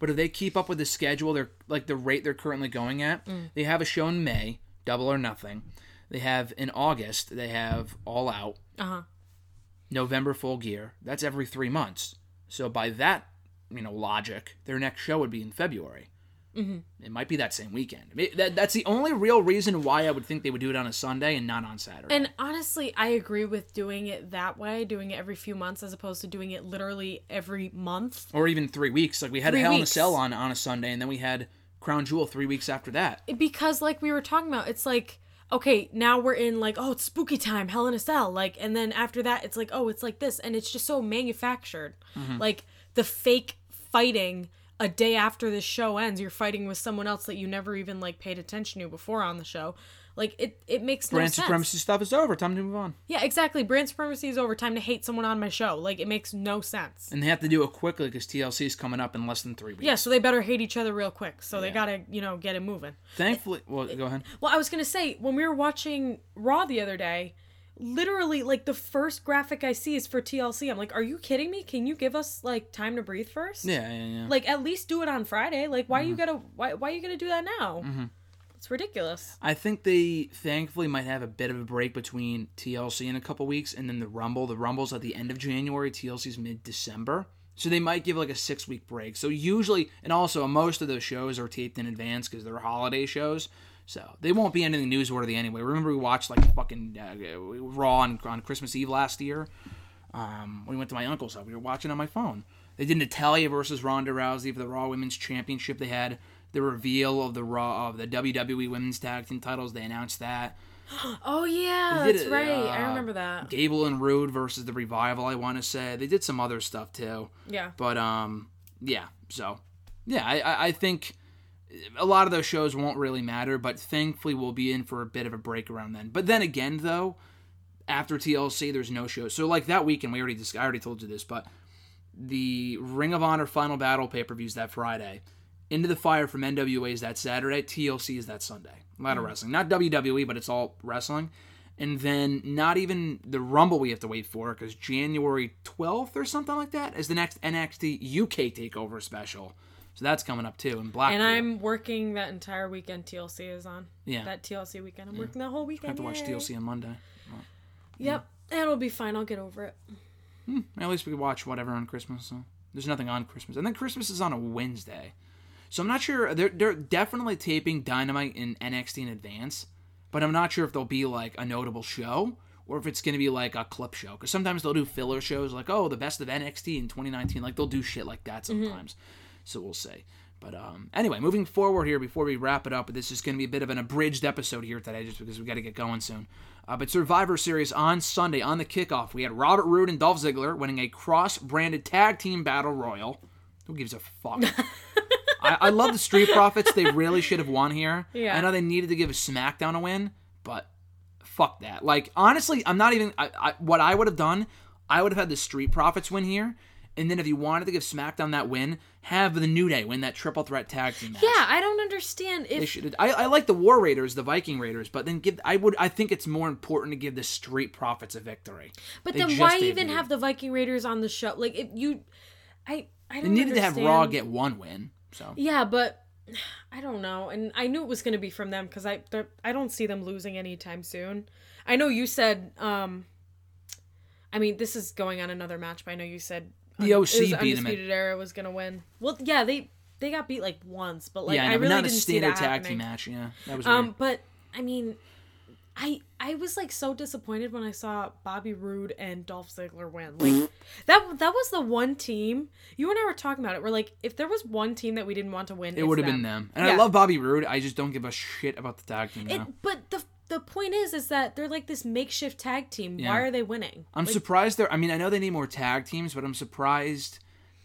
Speaker 9: but if they keep up with the schedule, they're like the rate they're currently going at.
Speaker 10: Mm.
Speaker 9: They have a show in May, Double or Nothing. They have in August. They have All Out.
Speaker 10: Uh huh.
Speaker 9: November Full Gear. That's every three months. So by that, you know, logic, their next show would be in February.
Speaker 10: Mm-hmm.
Speaker 9: It might be that same weekend. May- That, that's the only real reason why I would think they would do it on a Sunday and not on Saturday.
Speaker 10: And honestly, I agree with doing it that way, doing it every few months as opposed to doing it literally every month.
Speaker 9: or even three weeks. Like we had
Speaker 10: Three
Speaker 9: Hell in a. Cell on on a Sunday, and then we had Crown Jewel three weeks after that.
Speaker 10: because like we were talking about it's like okay now we're in like oh it's spooky time hell in a cell like and then after that it's like oh it's like this and it's just so manufactured
Speaker 9: Mhm.
Speaker 10: like the fake fighting a day after this show ends, you're fighting with someone else that you never even like paid attention to before on the show. Like it, it makes no
Speaker 9: Brand
Speaker 10: sense.
Speaker 9: supremacy stuff is over. Time to move on.
Speaker 10: Yeah, exactly. Brand supremacy is over. Time to hate someone on my show. Like it makes no sense.
Speaker 9: And they have to do it quickly because TLC is coming up in less than three weeks.
Speaker 10: Yeah, so they better hate each other real quick. So they gotta, you know, get it moving.
Speaker 9: Thankfully, well, go ahead.
Speaker 10: Well, I was gonna say when we were watching Raw the other day, literally like the first graphic I see is for TLC. I'm like, are you kidding me? Can you give us like time to breathe first?
Speaker 9: Yeah, yeah, yeah.
Speaker 10: Like at least do it on Friday. Like why you gotta why why you gonna do that now?
Speaker 9: Mm-hmm.
Speaker 10: It's ridiculous.
Speaker 9: I think they thankfully might have a bit of a break between TLC in a couple weeks and then the Rumble. The Rumble's at the end of January, TLC's mid December. So they might give like a six week break. So usually, and also most of those shows are taped in advance because they're holiday shows. So they won't be anything newsworthy anyway. Remember we watched like fucking uh, Raw on, on Christmas Eve last year. Um, we went to my uncle's house. We were watching on my phone. They did Natalya versus Ronda Rousey for the Raw Women's Championship. They had the reveal of the Raw of the WWE Women's Tag Team titles. They announced that.
Speaker 10: Oh yeah, that's
Speaker 9: it,
Speaker 10: right.
Speaker 9: uh,
Speaker 10: I remember that.
Speaker 9: Gable and Roode versus the Revival. I want to say they did some other stuff too.
Speaker 10: Yeah.
Speaker 9: But um, yeah. So yeah, I I, I think a lot of those shows won't really matter, but thankfully we'll be in for a bit of a break around then. But then again, though, after TLC, there's no shows. So like that weekend, we already dis- I already told you this, but the Ring of Honor Final Battle pay per views that Friday. Into the Fire from NWA is that Saturday. TLC is that Sunday. A lot of hmm. wrestling, not WWE, but it's all wrestling. And then not even the Rumble we have to wait for because January 12th or something like that is the next NXT UK Takeover special. So that's coming up too in Blackpool.
Speaker 10: And I'm working that entire weekend TLC is on.
Speaker 9: Yeah.
Speaker 10: That TLC weekend. I'm working that whole weekend.
Speaker 9: I have to watch
Speaker 10: yay.
Speaker 9: TLC on Monday.
Speaker 10: Yep. It'll be fine. I'll get over it. Hmm.
Speaker 9: At least we could watch whatever on Christmas. So there's nothing on Christmas, and then Christmas is on a Wednesday, so I'm not sure. They're they're definitely taping Dynamite in NXT in advance, but I'm not sure if there'll be like a notable show or if it's gonna be like a clip show. Because sometimes they'll do filler shows like oh the best of NXT in 2019. Like they'll do shit like that mm-hmm. sometimes. So we'll see. But um, anyway, moving forward here before we wrap it up, this is going to be a bit of an abridged episode here today, just because we got to get going soon. Uh, but Survivor Series on Sunday on the kickoff, we had Robert Roode and Dolph Ziggler winning a cross-branded tag team battle royal. Who gives a fuck? I, I love the Street Profits. They really should have won here.
Speaker 10: Yeah.
Speaker 9: I know they needed to give a SmackDown a win, but fuck that. Like honestly, I'm not even. I, I, what I would have done, I would have had the Street Profits win here, and then if you wanted to give SmackDown that win, have the New Day win that triple threat tag team match.
Speaker 10: Yeah, I don't understand
Speaker 9: They
Speaker 10: if
Speaker 9: should. I, I like the War Raiders, the Viking Raiders, but then give. I would. I think it's more important to give the Street Profits a victory.
Speaker 10: But
Speaker 9: They
Speaker 10: then why even have the Viking Raiders on the show? Like if you I I don't They
Speaker 9: needed to have Raw get one win. So
Speaker 10: Yeah, but I don't know. And I knew it was going to be from them cuz I I don't see them losing anytime soon. I know you said um I mean, this is going on another match, but I know you said
Speaker 9: The OC beat
Speaker 10: Undisputed Era was going to win. Well, yeah, they they got beat like once, but like
Speaker 9: yeah, I
Speaker 10: I, really
Speaker 9: not
Speaker 10: didn't see
Speaker 9: standard
Speaker 10: that
Speaker 9: tag team match. Yeah, that was
Speaker 10: Um,
Speaker 9: weird.
Speaker 10: but I mean, I I was like so disappointed when I saw Bobby Roode and Dolph Ziggler win. Like that that was the one team you and I were talking about it. We're like, if there was one team that we didn't want to win,
Speaker 9: It would have been them. And
Speaker 10: Yeah.
Speaker 9: I love Bobby Roode. I just don't give a shit about the tag team.
Speaker 10: It, but the the point is, is that they're like this makeshift tag team.
Speaker 9: Yeah.
Speaker 10: Why are they winning?
Speaker 9: I'm
Speaker 10: Like,
Speaker 9: surprised they're. I mean, I know they need more tag teams, but I'm surprised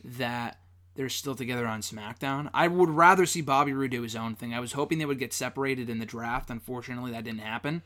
Speaker 9: that they're still together on SmackDown. I would rather see Bobby Roode do his own thing. I was hoping they would get separated in the draft. Unfortunately, that didn't happen.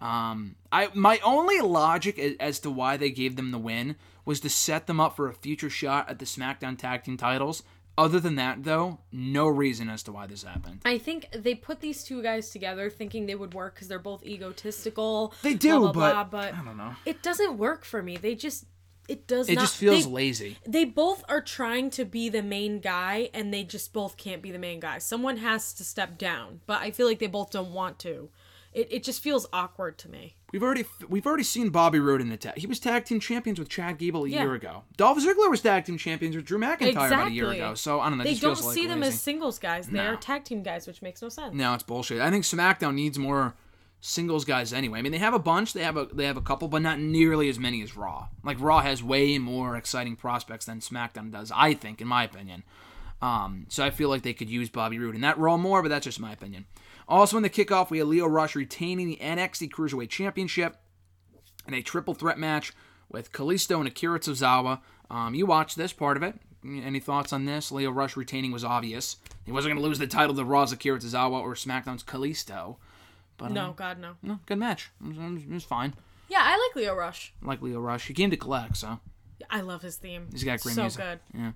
Speaker 9: Um, I my only logic as to why they gave them the win was to set them up for a future shot at the SmackDown tag team titles. Other than that, though, no reason as to why this happened.
Speaker 10: I think they put these two guys together thinking they would work because they're both egotistical.
Speaker 9: They
Speaker 10: blah,
Speaker 9: do,
Speaker 10: blah,
Speaker 9: but
Speaker 10: blah, but
Speaker 9: I don't know.
Speaker 10: it doesn't work for me. They just it does
Speaker 9: It
Speaker 10: not.
Speaker 9: just feels
Speaker 10: they-
Speaker 9: lazy.
Speaker 10: they both are trying to be the main guy and they just both can't be the main guy. Someone has to step down, but I feel like they both don't want to. It, it just feels awkward to me.
Speaker 9: We've already we've already seen Bobby Roode in the tag. He was tag team champions with Chad Gable a
Speaker 10: Yeah.
Speaker 9: year ago. Dolph Ziggler was tag team champions with Drew McIntyre about a year ago. So I don't know.
Speaker 10: They
Speaker 9: just
Speaker 10: don't
Speaker 9: feels like
Speaker 10: see them
Speaker 9: lazy.
Speaker 10: as singles guys. They
Speaker 9: No.
Speaker 10: are tag team guys, which makes no sense.
Speaker 9: No, it's bullshit. I think SmackDown needs more singles guys anyway. I mean, they have a bunch. They have a they have a couple, but not nearly as many as Raw. Like Raw has way more exciting prospects than SmackDown does. I think, in my opinion. Um, so I feel like they could use Bobby Roode in that role more, but that's just my opinion. Also, in the kickoff, we had Lio Rush retaining the NXT Cruiserweight Championship in a triple threat match with Kalisto and Akira Tozawa. Um, you watched this part of it. Any thoughts on this? Lio Rush retaining was obvious. He wasn't going to lose the title to Raw's Akira Tozawa or SmackDown's Kalisto. But
Speaker 10: No,
Speaker 9: um,
Speaker 10: God, no.
Speaker 9: no, good match. It was, it was- fine.
Speaker 10: Yeah, I like Lio Rush.
Speaker 9: I like Lio Rush. He came to collect, so
Speaker 10: I love his theme.
Speaker 9: he's got great
Speaker 10: so
Speaker 9: music.
Speaker 10: good.
Speaker 9: Yeah.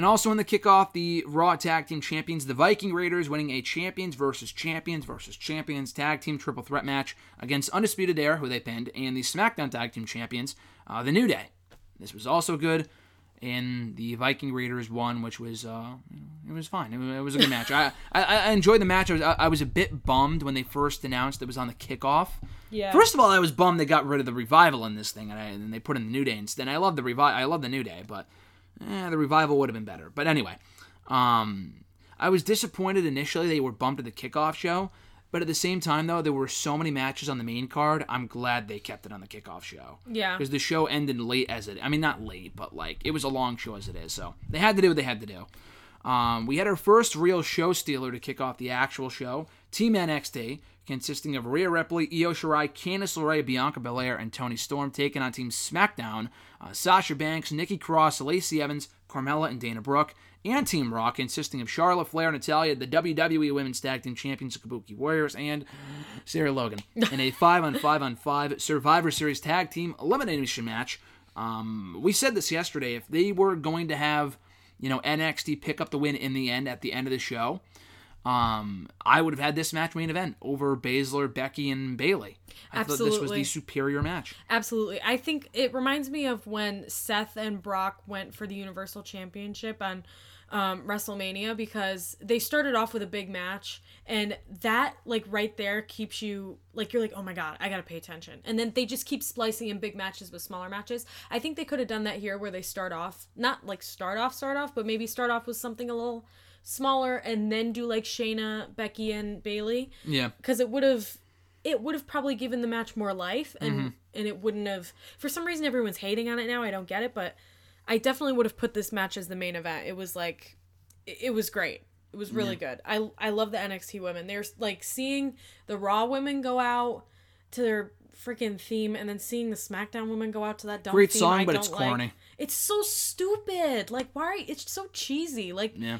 Speaker 9: And also in the kickoff, the Raw Tag Team Champions, the Viking Raiders, winning a Champions versus Champions versus Champions Tag Team Triple Threat match against Undisputed Era, who they pinned, and the SmackDown Tag Team Champions, uh, the New Day. This was also good, and the Viking Raiders won, which was uh, it was fine. It was, it was a good match. I, I I enjoyed the match. I was I, I was a bit bummed when they first announced it was on the kickoff.
Speaker 10: Yeah.
Speaker 9: First of all, I was bummed they got rid of the revival in this thing, and, I, and they put in the New Day instead. I love the revi- I love the New Day, but eh, the revival would have been better. But anyway, um, I was disappointed initially they were bumped to the kickoff show, but at the same time though, there were so many matches on the main card. I'm glad they kept it on the kickoff show.
Speaker 10: Yeah.
Speaker 9: because the show ended late as it. I mean, not late, but like it was a long show as it is. So they had to do what they had to do. Um, we had our first real show stealer to kick off the actual show. Team NXT, consisting of Rhea Ripley, Io Shirai, Candice LeRae, Bianca Belair, and Toni Storm, taking on Team SmackDown, uh, Sasha Banks, Nikki Cross, Lacey Evans, Carmella, and Dana Brooke, and Team Raw, consisting of Charlotte Flair, Natalya, the WWE Women's Tag Team Champions, Kabuki Warriors, and Sarah Logan, in a 5 on 5 on 5 Survivor Series Tag Team Elimination match. Um, we said this yesterday. If they were going to have, you know, NXT pick up the win in the end at the end of the show, um, I would have had this match main event over Baszler, Becky, and Bayley. I thought this was the superior match.
Speaker 10: Absolutely. I think it reminds me of when Seth and Brock went for the Universal Championship on um, WrestleMania because they started off with a big match and that like right there keeps you like you're like oh my god I gotta pay attention and then they just keep splicing in big matches with smaller matches. I think they could have done that here where they start off not like start off start off but maybe start off with something a little smaller and then do like Shayna, Becky, and Bayley
Speaker 9: Yeah.
Speaker 10: because it would have it would have probably given the match more life and
Speaker 9: Mhm.
Speaker 10: and it wouldn't have for some reason everyone's hating on it now i don't get it but i definitely would have put this match as the main event it was like it, it was great it was really good i i love the nxt women They're like seeing the raw women go out to their freaking theme and then seeing the smackdown women go out to that dumb
Speaker 9: Great
Speaker 10: theme
Speaker 9: song,
Speaker 10: I
Speaker 9: but it's
Speaker 10: like.
Speaker 9: corny.
Speaker 10: it's so stupid like why are, it's so cheesy like
Speaker 9: Yeah.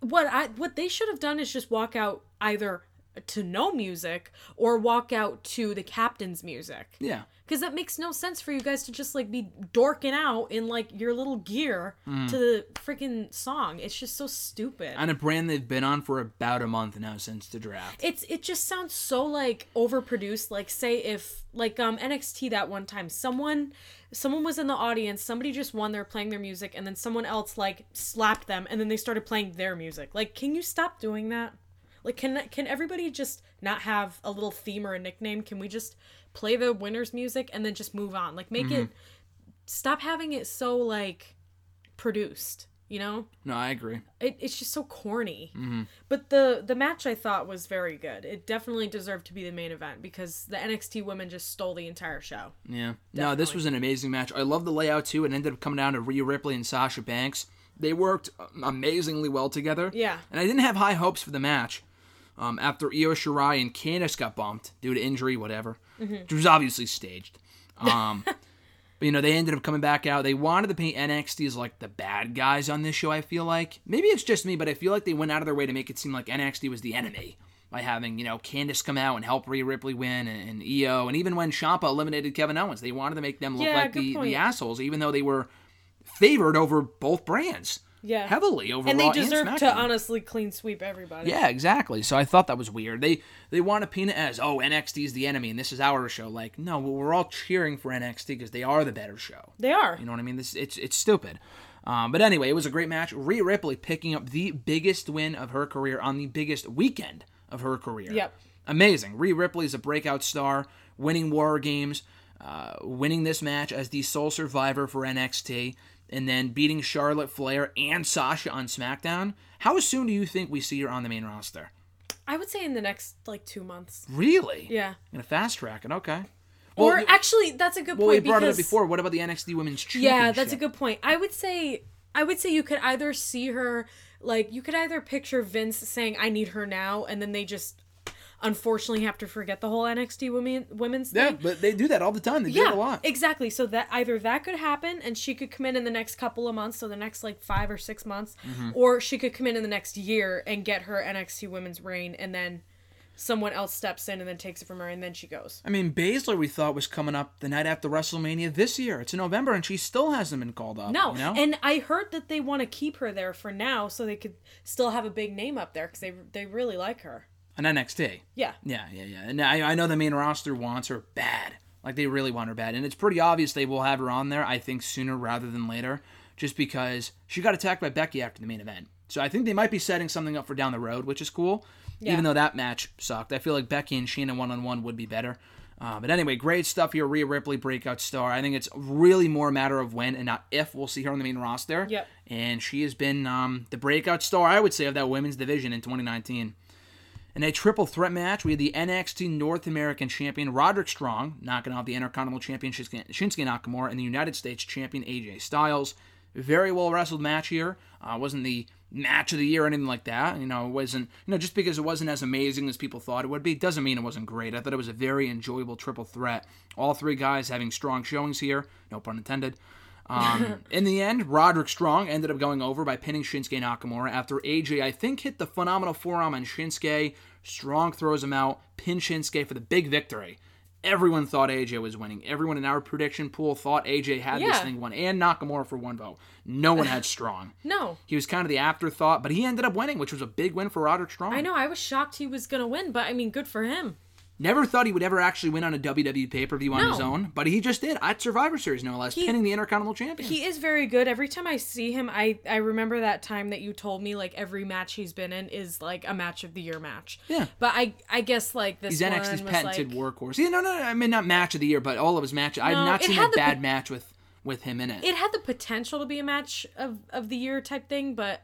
Speaker 10: What I what they should have done is just walk out either to no music or walk out to the captain's music.
Speaker 9: Yeah.
Speaker 10: Because that makes no sense for you guys to just like be dorking out in like your little gear
Speaker 9: Mm.
Speaker 10: to the freaking song. It's just so stupid.
Speaker 9: On a brand they've been on for about a month now since the draft.
Speaker 10: It's it just sounds so like overproduced. Like say if like um NXT that one time someone someone was in the audience, somebody just won, they're playing their music, and then someone else like slapped them, and then they started playing their music. Like, can you stop doing that? Like, can can everybody just not have a little theme or a nickname? Can we just play the winner's music and then just move on? Like, make it
Speaker 9: Mhm.
Speaker 10: stop having it so like produced. You know,
Speaker 9: No, I agree.
Speaker 10: it, it's just so corny.
Speaker 9: hmm
Speaker 10: But the the match I thought was very good. It definitely deserved to be the main event because the NXT women just stole the entire show.
Speaker 9: Yeah. No, this was an amazing match. I love the layout too. It ended up coming down to Rhea Ripley and Sasha Banks. They worked amazingly well together.
Speaker 10: Yeah.
Speaker 9: And I didn't have high hopes for the match. Um, after Io Shirai and Candice got bumped due to injury, whatever,
Speaker 10: Mhm.
Speaker 9: which was obviously staged. Um, but you know they ended up coming back out. They wanted to paint NXT as like the bad guys on this show. I feel like maybe it's just me, but I feel like they went out of their way to make it seem like NXT was the enemy by having you know Candice come out and help Rhea Ripley win and, and Io, and even when Ciampa eliminated Kevin Owens, they wanted to make them look
Speaker 10: Yeah,
Speaker 9: like the,
Speaker 10: point.
Speaker 9: the assholes, even though they were favored over both brands.
Speaker 10: Yeah.
Speaker 9: Heavily over
Speaker 10: and
Speaker 9: Raw
Speaker 10: they deserve
Speaker 9: and
Speaker 10: to honestly clean sweep everybody.
Speaker 9: Yeah, exactly. So I thought that was weird. They they want to paint it as oh NXT is the enemy and this is our show. Like no, we're all cheering for NXT because they are the better show.
Speaker 10: They are.
Speaker 9: You know what I mean? This it's it's stupid. Um, but anyway, it was a great match. Rhea Ripley picking up the biggest win of her career on the biggest weekend of her career.
Speaker 10: Yep.
Speaker 9: Amazing. Rhea Ripley is a breakout star, winning War Games, uh, winning this match as the sole survivor for NXT, and then beating Charlotte Flair and Sasha on SmackDown. How soon do you think we see her on the main roster?
Speaker 10: I would say in the next like two months.
Speaker 9: Really?
Speaker 10: Yeah.
Speaker 9: Gonna fast track and Okay.
Speaker 10: or actually, that's a good point.
Speaker 9: well, we brought
Speaker 10: because
Speaker 9: it up before. What about the NXT Women's Championship?
Speaker 10: yeah, that's a good point. I would say I would say you could either see her like you could either picture Vince saying I need her now and then they just unfortunately have to forget the whole NXT women women's
Speaker 9: Yeah,
Speaker 10: thing.
Speaker 9: but they do that all the time. They do it a lot.
Speaker 10: exactly. So that either that could happen, and she could come in in the next couple of months, so the next like five or six months,
Speaker 9: Mm-hmm.
Speaker 10: or she could come in in the next year and get her NXT women's reign, and then someone else steps in and then takes it from her, and then she goes.
Speaker 9: I mean, Baszler we thought was coming up the night after WrestleMania this year. It's in November, and she still hasn't been called up.
Speaker 10: No,
Speaker 9: you know?
Speaker 10: and I heard that they want to keep her there for now, so they could still have a big name up there because they they really like her.
Speaker 9: On NXT.
Speaker 10: Yeah.
Speaker 9: Yeah, yeah, yeah. And I, I know the main roster wants her bad. Like they really want her bad. And it's pretty obvious they will have her on there, I think, sooner rather than later, just because she got attacked by Becky after the main event. So I think they might be setting something up for down the road, which is cool.
Speaker 10: Yeah.
Speaker 9: Even though that match sucked. I feel like Becky and Sheena one on one would be better. Uh, but anyway, great stuff here. Rhea Ripley, breakout star. I think it's really more a matter of when and not if we'll see her on the main roster.
Speaker 10: Yep.
Speaker 9: And she has been um, the breakout star, I would say, of that women's division in 2019. In a triple threat match, we had the NXT North American Champion Roderick Strong knocking out the Intercontinental Champion Shinsuke Nakamura and the United States Champion AJ Styles. Very well wrestled match here. Uh, wasn't the match of the year or anything like that. You know, it wasn't. You know, just because it wasn't as amazing as people thought it would be doesn't mean it wasn't great. I thought it was a very enjoyable triple threat. All three guys having strong showings here. No pun intended. Um, in the end, Roderick Strong ended up going over by pinning Shinsuke Nakamura after AJ, I think, hit the phenomenal forearm on Shinsuke. Strong throws him out, pin Shinsuke for the big victory. Everyone thought AJ was winning. Everyone in our prediction pool thought AJ had this thing won, and Nakamura for one vote. No one had Strong.
Speaker 10: No,
Speaker 9: He was kind of the afterthought, but he ended up winning, which was a big win for Roderick Strong.
Speaker 10: I know. I was shocked he was gonna win, but I mean, good for him.
Speaker 9: Never thought he would ever actually win on a WWE pay per view on
Speaker 10: No.
Speaker 9: his own, but he just did at Survivor Series, no less,
Speaker 10: He-
Speaker 9: pinning the Intercontinental Champion.
Speaker 10: He is very good. Every time I see him, I I remember that time that you told me like every match he's been in is like a match of the year match.
Speaker 9: Yeah.
Speaker 10: But I I guess like this
Speaker 9: He's
Speaker 10: one
Speaker 9: NXT's
Speaker 10: was
Speaker 9: patented
Speaker 10: like,
Speaker 9: workhorse. Yeah, no, no, no, I mean not match of the year, but all of his matches. I've
Speaker 10: No,
Speaker 9: not
Speaker 10: it
Speaker 9: seen a bad
Speaker 10: pot-
Speaker 9: match with with him in it.
Speaker 10: it had the potential to be a match of of the year type thing, but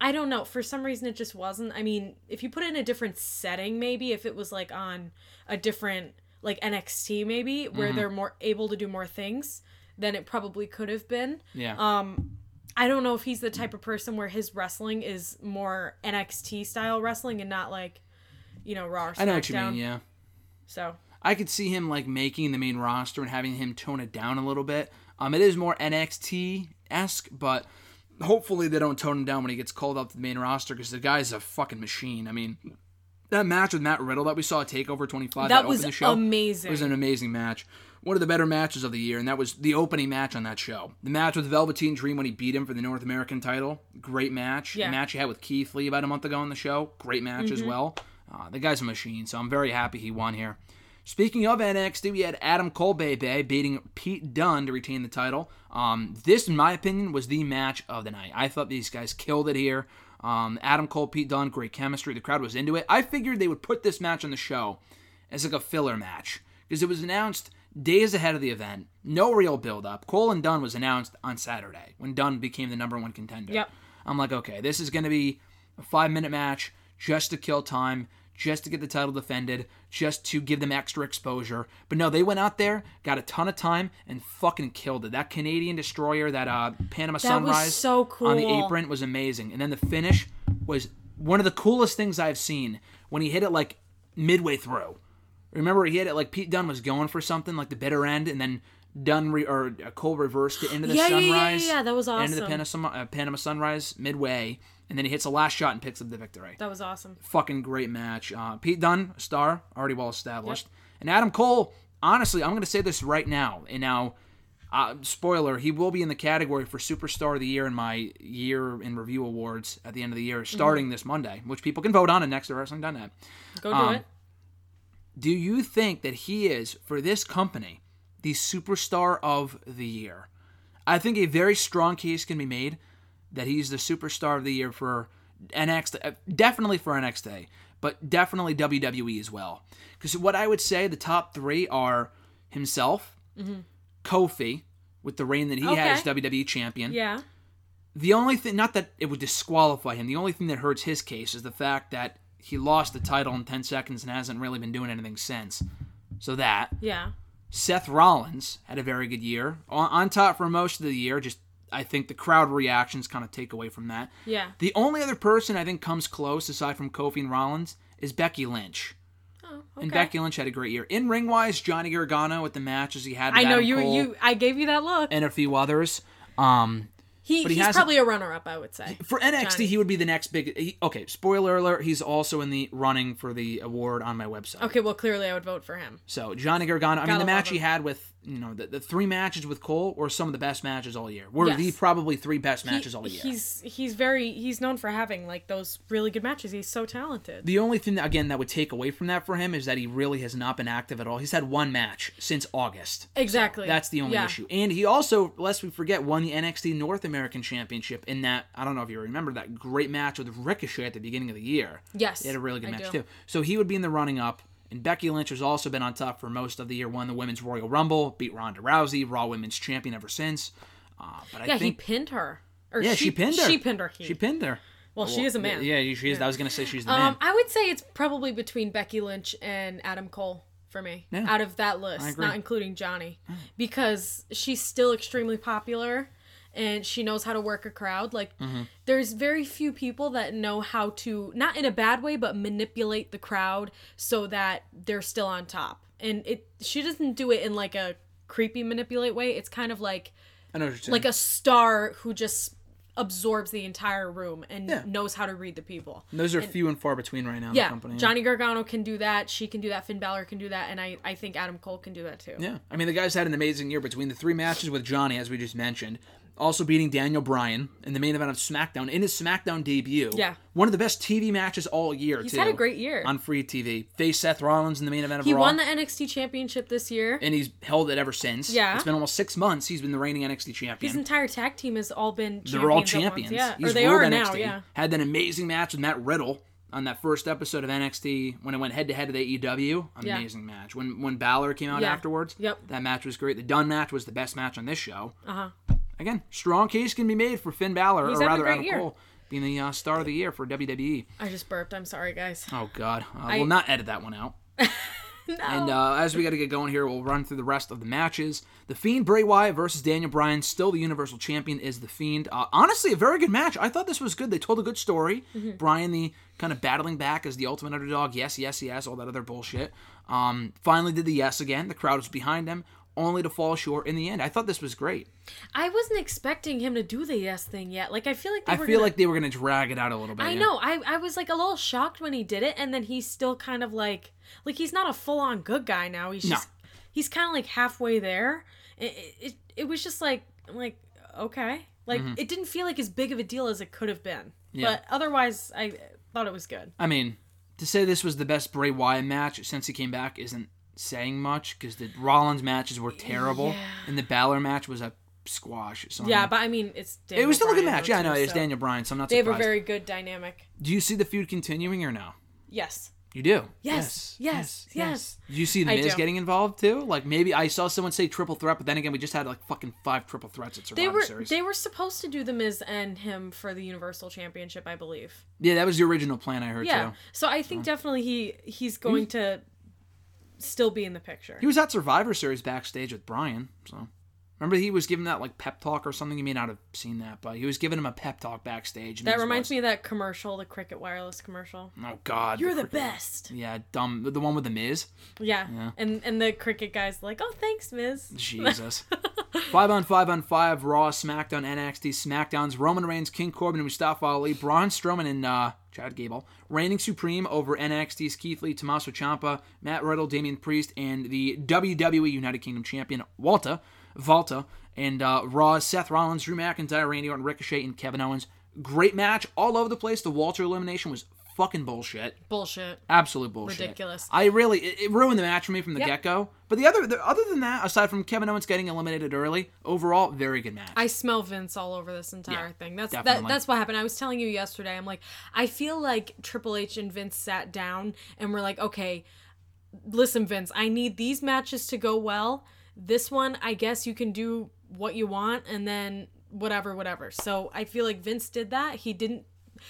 Speaker 10: I don't know. For some reason, it just wasn't. I mean, if you put it in a different setting, maybe if it was like on a different like NXT, maybe where
Speaker 9: Mm-hmm.
Speaker 10: they're more able to do more things, then it probably could have been.
Speaker 9: yeah,
Speaker 10: Um, I don't know if he's the type of person where his wrestling is more NXT style wrestling and not like, you know, Raw. Or
Speaker 9: I know what you mean. Yeah,
Speaker 10: So
Speaker 9: I could see him like making the main roster and having him tone it down a little bit. Um, it is more NXT esque, but hopefully they don't tone him down when he gets called up to the main roster because the guy's a fucking machine. I mean, that match with Matt Riddle that we saw at Takeover 25
Speaker 10: that
Speaker 9: that,
Speaker 10: was
Speaker 9: opened the show
Speaker 10: amazing.
Speaker 9: It was an amazing match. One of the better matches of the year, and that was the opening match on that show. The match with Velveteen Dream when he beat him for the North American title. Great match.
Speaker 10: Yeah.
Speaker 9: The match he had with Keith Lee about a month ago on the show. Great match as well. Uh, the guy's a machine, so I'm very happy he won here. Speaking of NXT, we had Adam Cole Bay beating Pete Dunne to retain the title. Um, this, in my opinion, was the match of the night. I thought these guys killed it here. Um, Adam Cole, Pete Dunne, great chemistry. The crowd was into it. I figured they would put this match on the show as like a filler match because it was announced days ahead of the event. No real build up. Cole and Dunne was announced on Saturday when Dunne became the number one contender.
Speaker 10: Yep.
Speaker 9: I'm like, okay, this is going to be a five minute match just to kill time, just to get the title defended, just to give them extra exposure. But no, they went out there, got a ton of time, and fucking killed it. That Canadian destroyer, that uh, Panama
Speaker 10: was
Speaker 9: Sunrise
Speaker 10: so
Speaker 9: on the apron was amazing. And then the finish was one of the coolest things I've seen when he hit it like midway through. Remember, he hit it like Pete Dunne was going for something like the bitter end, and then Dunne re- or uh, Cole reversed it into the
Speaker 10: Yeah, yeah, yeah, yeah,
Speaker 9: sunrise.
Speaker 10: yeah, that was awesome.
Speaker 9: Into the. Panama, uh, Panama Sunrise midway, and then he hits the last shot and picks up the victory.
Speaker 10: that was awesome.
Speaker 9: Fucking great match. Uh, Pete Dunne, star, already well established, and Adam Cole. Honestly, I'm going to say this right now, and now. Uh, spoiler: He will be in the category for Superstar of the Year in my Year in Review Awards at the end of the year, starting this Monday, which people can vote on at nexterawrestling.net.
Speaker 10: Go do
Speaker 9: Um,
Speaker 10: it.
Speaker 9: Do you think that he is, for this company, the superstar of the year? I think a very strong case can be made that he's the superstar of the year for NXT, definitely for NXT, day but definitely WWE as well. Because what I would say the top three are himself, mm-hmm. Kofi, with the reign that he has
Speaker 10: Okay.
Speaker 9: WWE champion.
Speaker 10: Yeah.
Speaker 9: The only thing, not that it would disqualify him, the only thing that hurts his case is the fact that he lost the title in 10 seconds and hasn't really been doing anything since. So that.
Speaker 10: Yeah.
Speaker 9: Seth Rollins had a very good year. On, on top for most of the year, just I think the crowd reactions kind of take away from that.
Speaker 10: Yeah.
Speaker 9: The only other person I think comes close, aside from Kofi and Rollins, is Becky Lynch.
Speaker 10: Oh,
Speaker 9: And. Becky Lynch had a great year. In ring wise, Johnny Gargano with the matches he had.
Speaker 10: I know
Speaker 9: Adam
Speaker 10: you.
Speaker 9: Cole
Speaker 10: You. I gave you that look.
Speaker 9: and a few others. Um,
Speaker 10: He,
Speaker 9: but he
Speaker 10: he's probably a runner-up, I would say.
Speaker 9: for NXT,
Speaker 10: Johnny.
Speaker 9: he would be the next big. He, okay, spoiler alert: he's also in the running for the award on my website.
Speaker 10: Okay, well, clearly I would vote for him.
Speaker 9: So Johnny Gargano. I mean, the match
Speaker 10: love
Speaker 9: he had with you know the, the three matches with Cole were some of the best matches all year. Were
Speaker 10: Yes.
Speaker 9: the probably three best
Speaker 10: He-
Speaker 9: matches all year.
Speaker 10: He's he's very he's known for having like those really good matches. He's so talented.
Speaker 9: The only thing that, again that would take away from that for him is that he really has not been active at all. He's had one match since August.
Speaker 10: Exactly.
Speaker 9: That's the only
Speaker 10: Yeah.
Speaker 9: issue. And he also, lest we forget, won the NXT North American Championship in that I don't know if you remember that great match with Ricochet at the beginning of the year.
Speaker 10: Yes,
Speaker 9: They had a really good
Speaker 10: I
Speaker 9: match
Speaker 10: do.
Speaker 9: too. So he would be in the running up. And Becky Lynch has also been on top for most of the year. Won the Women's Royal Rumble, beat Ronda Rousey, Raw Women's Champion ever since. Uh, but I
Speaker 10: yeah,
Speaker 9: think
Speaker 10: he pinned her. Or
Speaker 9: yeah, she, pinned her.
Speaker 10: She pinned her. He.
Speaker 9: She pinned her.
Speaker 10: Well, she is a man.
Speaker 9: Yeah, she is. I was gonna say she's the
Speaker 10: Um,
Speaker 9: man.
Speaker 10: I would say it's probably between Becky Lynch and Adam Cole for me.
Speaker 9: Yeah.
Speaker 10: Out of that list, not including Johnny, because she's still extremely popular and she knows how to work a crowd. Like
Speaker 9: Mm-hmm.
Speaker 10: there's very few people that know how to not in a bad way, but manipulate the crowd so that they're still on top. And it she doesn't do it in like a creepy manipulate way. It's kind of like
Speaker 9: I know what you're saying.
Speaker 10: like a star who just absorbs the entire room and
Speaker 9: Yeah.
Speaker 10: knows how to read the people.
Speaker 9: And those are few and far between right now. in the
Speaker 10: Yeah,
Speaker 9: company.
Speaker 10: Johnny Gargano can do that. She can do that. Finn Balor can do that, and I, I think Adam Cole can do that too.
Speaker 9: Yeah, I mean the guy's had an amazing year between the three matches with Johnny, as we just mentioned, also beating Daniel Bryan in the main event of SmackDown in his SmackDown debut.
Speaker 10: Yeah.
Speaker 9: one of the best TV matches all year.
Speaker 10: He's
Speaker 9: too,
Speaker 10: had a great year.
Speaker 9: on free TV. Faced Seth Rollins in the main event of
Speaker 10: He
Speaker 9: Raw,
Speaker 10: won the NXT Championship this year.
Speaker 9: and he's held it ever since.
Speaker 10: Yeah.
Speaker 9: it's been almost six months. He's been the reigning NXT champion.
Speaker 10: His entire tag team has all been.
Speaker 9: They're all
Speaker 10: champions. Yeah,
Speaker 9: He's
Speaker 10: or they are
Speaker 9: NXT.
Speaker 10: now. Yeah.
Speaker 9: Had that amazing match with Matt Riddle on that first episode of NXT when it went head to head with the AEW.
Speaker 10: Yeah.
Speaker 9: Amazing match. When when Balor came out
Speaker 10: Yeah.
Speaker 9: afterwards.
Speaker 10: Yep.
Speaker 9: That match was great. The Dunne match was the best match on this show.
Speaker 10: Uh huh.
Speaker 9: Again, strong case can be made for Finn Balor,
Speaker 10: He's
Speaker 9: or rather Adam
Speaker 10: year.
Speaker 9: Cole, being the uh, star of the year for WWE.
Speaker 10: I just burped. I'm sorry, guys.
Speaker 9: Oh God, uh,
Speaker 10: I-
Speaker 9: we'll not edit that one out.
Speaker 10: No.
Speaker 9: And uh, as we got to get going here, we'll run through the rest of the matches. The Fiend Bray Wyatt versus Daniel Bryan, still the Universal Champion, is the Fiend. Uh, honestly, a very good match. I thought this was good. They told a good story.
Speaker 10: Mm-hmm.
Speaker 9: Bryan, the kind of battling back as the ultimate underdog. Yes, yes, yes. All that other bullshit. Um, finally did the yes again. The crowd was behind him, only to fall short in the end. I thought this was great.
Speaker 10: I wasn't expecting him to do the yes thing yet. Like I feel like they
Speaker 9: I
Speaker 10: were
Speaker 9: feel
Speaker 10: gonna-
Speaker 9: like they were going to drag it out a little bit.
Speaker 10: I
Speaker 9: yeah.
Speaker 10: know. I, I was like a little shocked when he did it, and then he's still kind of like like he's not a full on good guy now. He's
Speaker 9: No.
Speaker 10: just he's kind of like halfway there. It, it it was just like like okay, like it didn't feel like as big of a deal as it could have been.
Speaker 9: Mm-hmm. Yeah.
Speaker 10: But otherwise, I thought it was good.
Speaker 9: I mean, to say this was the best Bray Wyatt match since he came back isn't saying much because the Rollins matches were terrible,
Speaker 10: Yeah.
Speaker 9: and the Balor match was a squash. So I
Speaker 10: Yeah, but I mean, it's
Speaker 9: it was still a good match. Yeah, I know
Speaker 10: though,
Speaker 9: it's
Speaker 10: so
Speaker 9: Daniel Bryan, so I'm not
Speaker 10: They have a very good dynamic.
Speaker 9: Do you see the feud continuing or no?
Speaker 10: Yes.
Speaker 9: You do.
Speaker 10: Yes, yes, yes.
Speaker 9: Do you see the Miz getting involved too? Like maybe I saw someone say triple threat, but then again, we just had like fucking five triple threats at Survivor
Speaker 10: They were
Speaker 9: Series.
Speaker 10: they were supposed to do the Miz and him for the Universal Championship, I believe.
Speaker 9: Yeah, that was the original plan. I heard
Speaker 10: Yeah.
Speaker 9: too.
Speaker 10: So I think definitely he he's going to still be in the picture.
Speaker 9: He was at Survivor Series backstage with Bryan. So remember he was giving that like pep talk or something. You may not have seen that, but he was giving him a pep talk backstage.
Speaker 10: That reminds me of that commercial, the Cricket Wireless commercial.
Speaker 9: Oh God,
Speaker 10: You're the
Speaker 9: cricket-
Speaker 10: best.
Speaker 9: Yeah, dumb. The, the one with the Miz.
Speaker 10: Yeah.
Speaker 9: Yeah.
Speaker 10: And and the Cricket guy's like, "Oh, thanks, Miz."
Speaker 9: Jesus. five on five on five. Raw, SmackDown, NXT, SmackDowns. Roman Reigns, King Corbin, and Mustafa Ali. Braun Strowman and uh, Chad Gable reigning supreme over NXT's Keith Lee, Tommaso Ciampa, Matt Riddle, Damian Priest, and the WWE United Kingdom champion Walter Volta. And uh, Raw, Seth Rollins, Drew McIntyre, Randy Orton, Ricochet, and Kevin Owens. Great match all over the place. The Walter elimination was fucking bullshit.
Speaker 10: Bullshit.
Speaker 9: Absolute bullshit.
Speaker 10: Ridiculous.
Speaker 9: I really it, it ruined the match for me from the
Speaker 10: Yep.
Speaker 9: get go. But the other the, other than that, aside from Kevin Owens getting eliminated early, overall very good match.
Speaker 10: I smell Vince all over this entire
Speaker 9: Yeah,
Speaker 10: thing. That's that, that's what happened. I was telling you yesterday. I'm like, I feel like Triple H and Vince sat down and were like, okay, listen, Vince, I need these matches to go well. This one, I guess you can do what you want, and then whatever, whatever. So I feel like Vince did that. He didn't.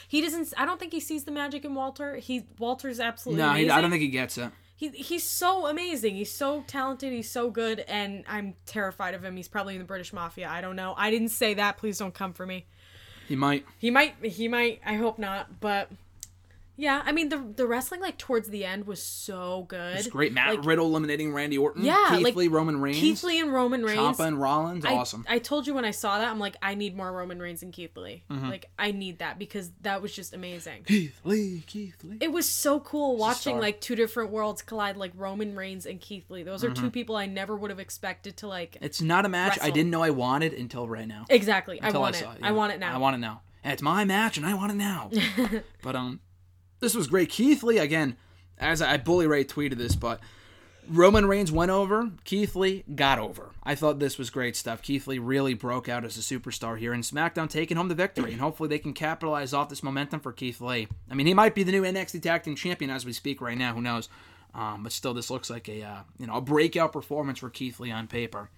Speaker 10: He doesn't. I don't think he sees the magic in Walter. He Walter's absolutely
Speaker 9: no, he. I don't think he gets it.
Speaker 10: He, he's so amazing. He's so talented. He's so good, and I'm terrified of him. He's probably in the British Mafia. I don't know. I didn't say that. Please don't come for me.
Speaker 9: He might.
Speaker 10: He might. He might. I hope not. But Yeah, I mean the the wrestling like towards the end was so good.
Speaker 9: It's great. Matt
Speaker 10: Like,
Speaker 9: Riddle eliminating Randy Orton.
Speaker 10: Yeah,
Speaker 9: Keith
Speaker 10: like,
Speaker 9: Lee, Roman Reigns.
Speaker 10: Keith Lee and Roman Reigns.
Speaker 9: Ciampa and Rollins.
Speaker 10: I,
Speaker 9: awesome.
Speaker 10: I told you when I saw that, I'm like, I need more Roman Reigns and Keith Lee.
Speaker 9: Mhm.
Speaker 10: Like, I need that because that was just amazing.
Speaker 9: Keith Lee, Keith Lee.
Speaker 10: It was so cool watching like two different worlds collide, like Roman Reigns and Keith Lee. Those are two
Speaker 9: Mhm.
Speaker 10: people I never would have expected to like.
Speaker 9: It's not a match I didn't know I wanted until right now.
Speaker 10: Exactly.
Speaker 9: Until I
Speaker 10: want it.
Speaker 9: saw
Speaker 10: I want it now.
Speaker 9: I want it now. And it's my match, and I want it now. but um, this was great. Keith Lee again, as I Bully Ray tweeted this, but Roman Reigns went over. Keith Lee got over. I thought this was great stuff. Keith Lee really broke out as a superstar here, and SmackDown taking home the victory. And hopefully they can capitalize off this momentum for Keith Lee. I mean, he might be the new NXT Tag Team Champion as we speak right now. Who knows? Um, but still, this looks like a uh, you know a breakout performance for Keith Lee on paper.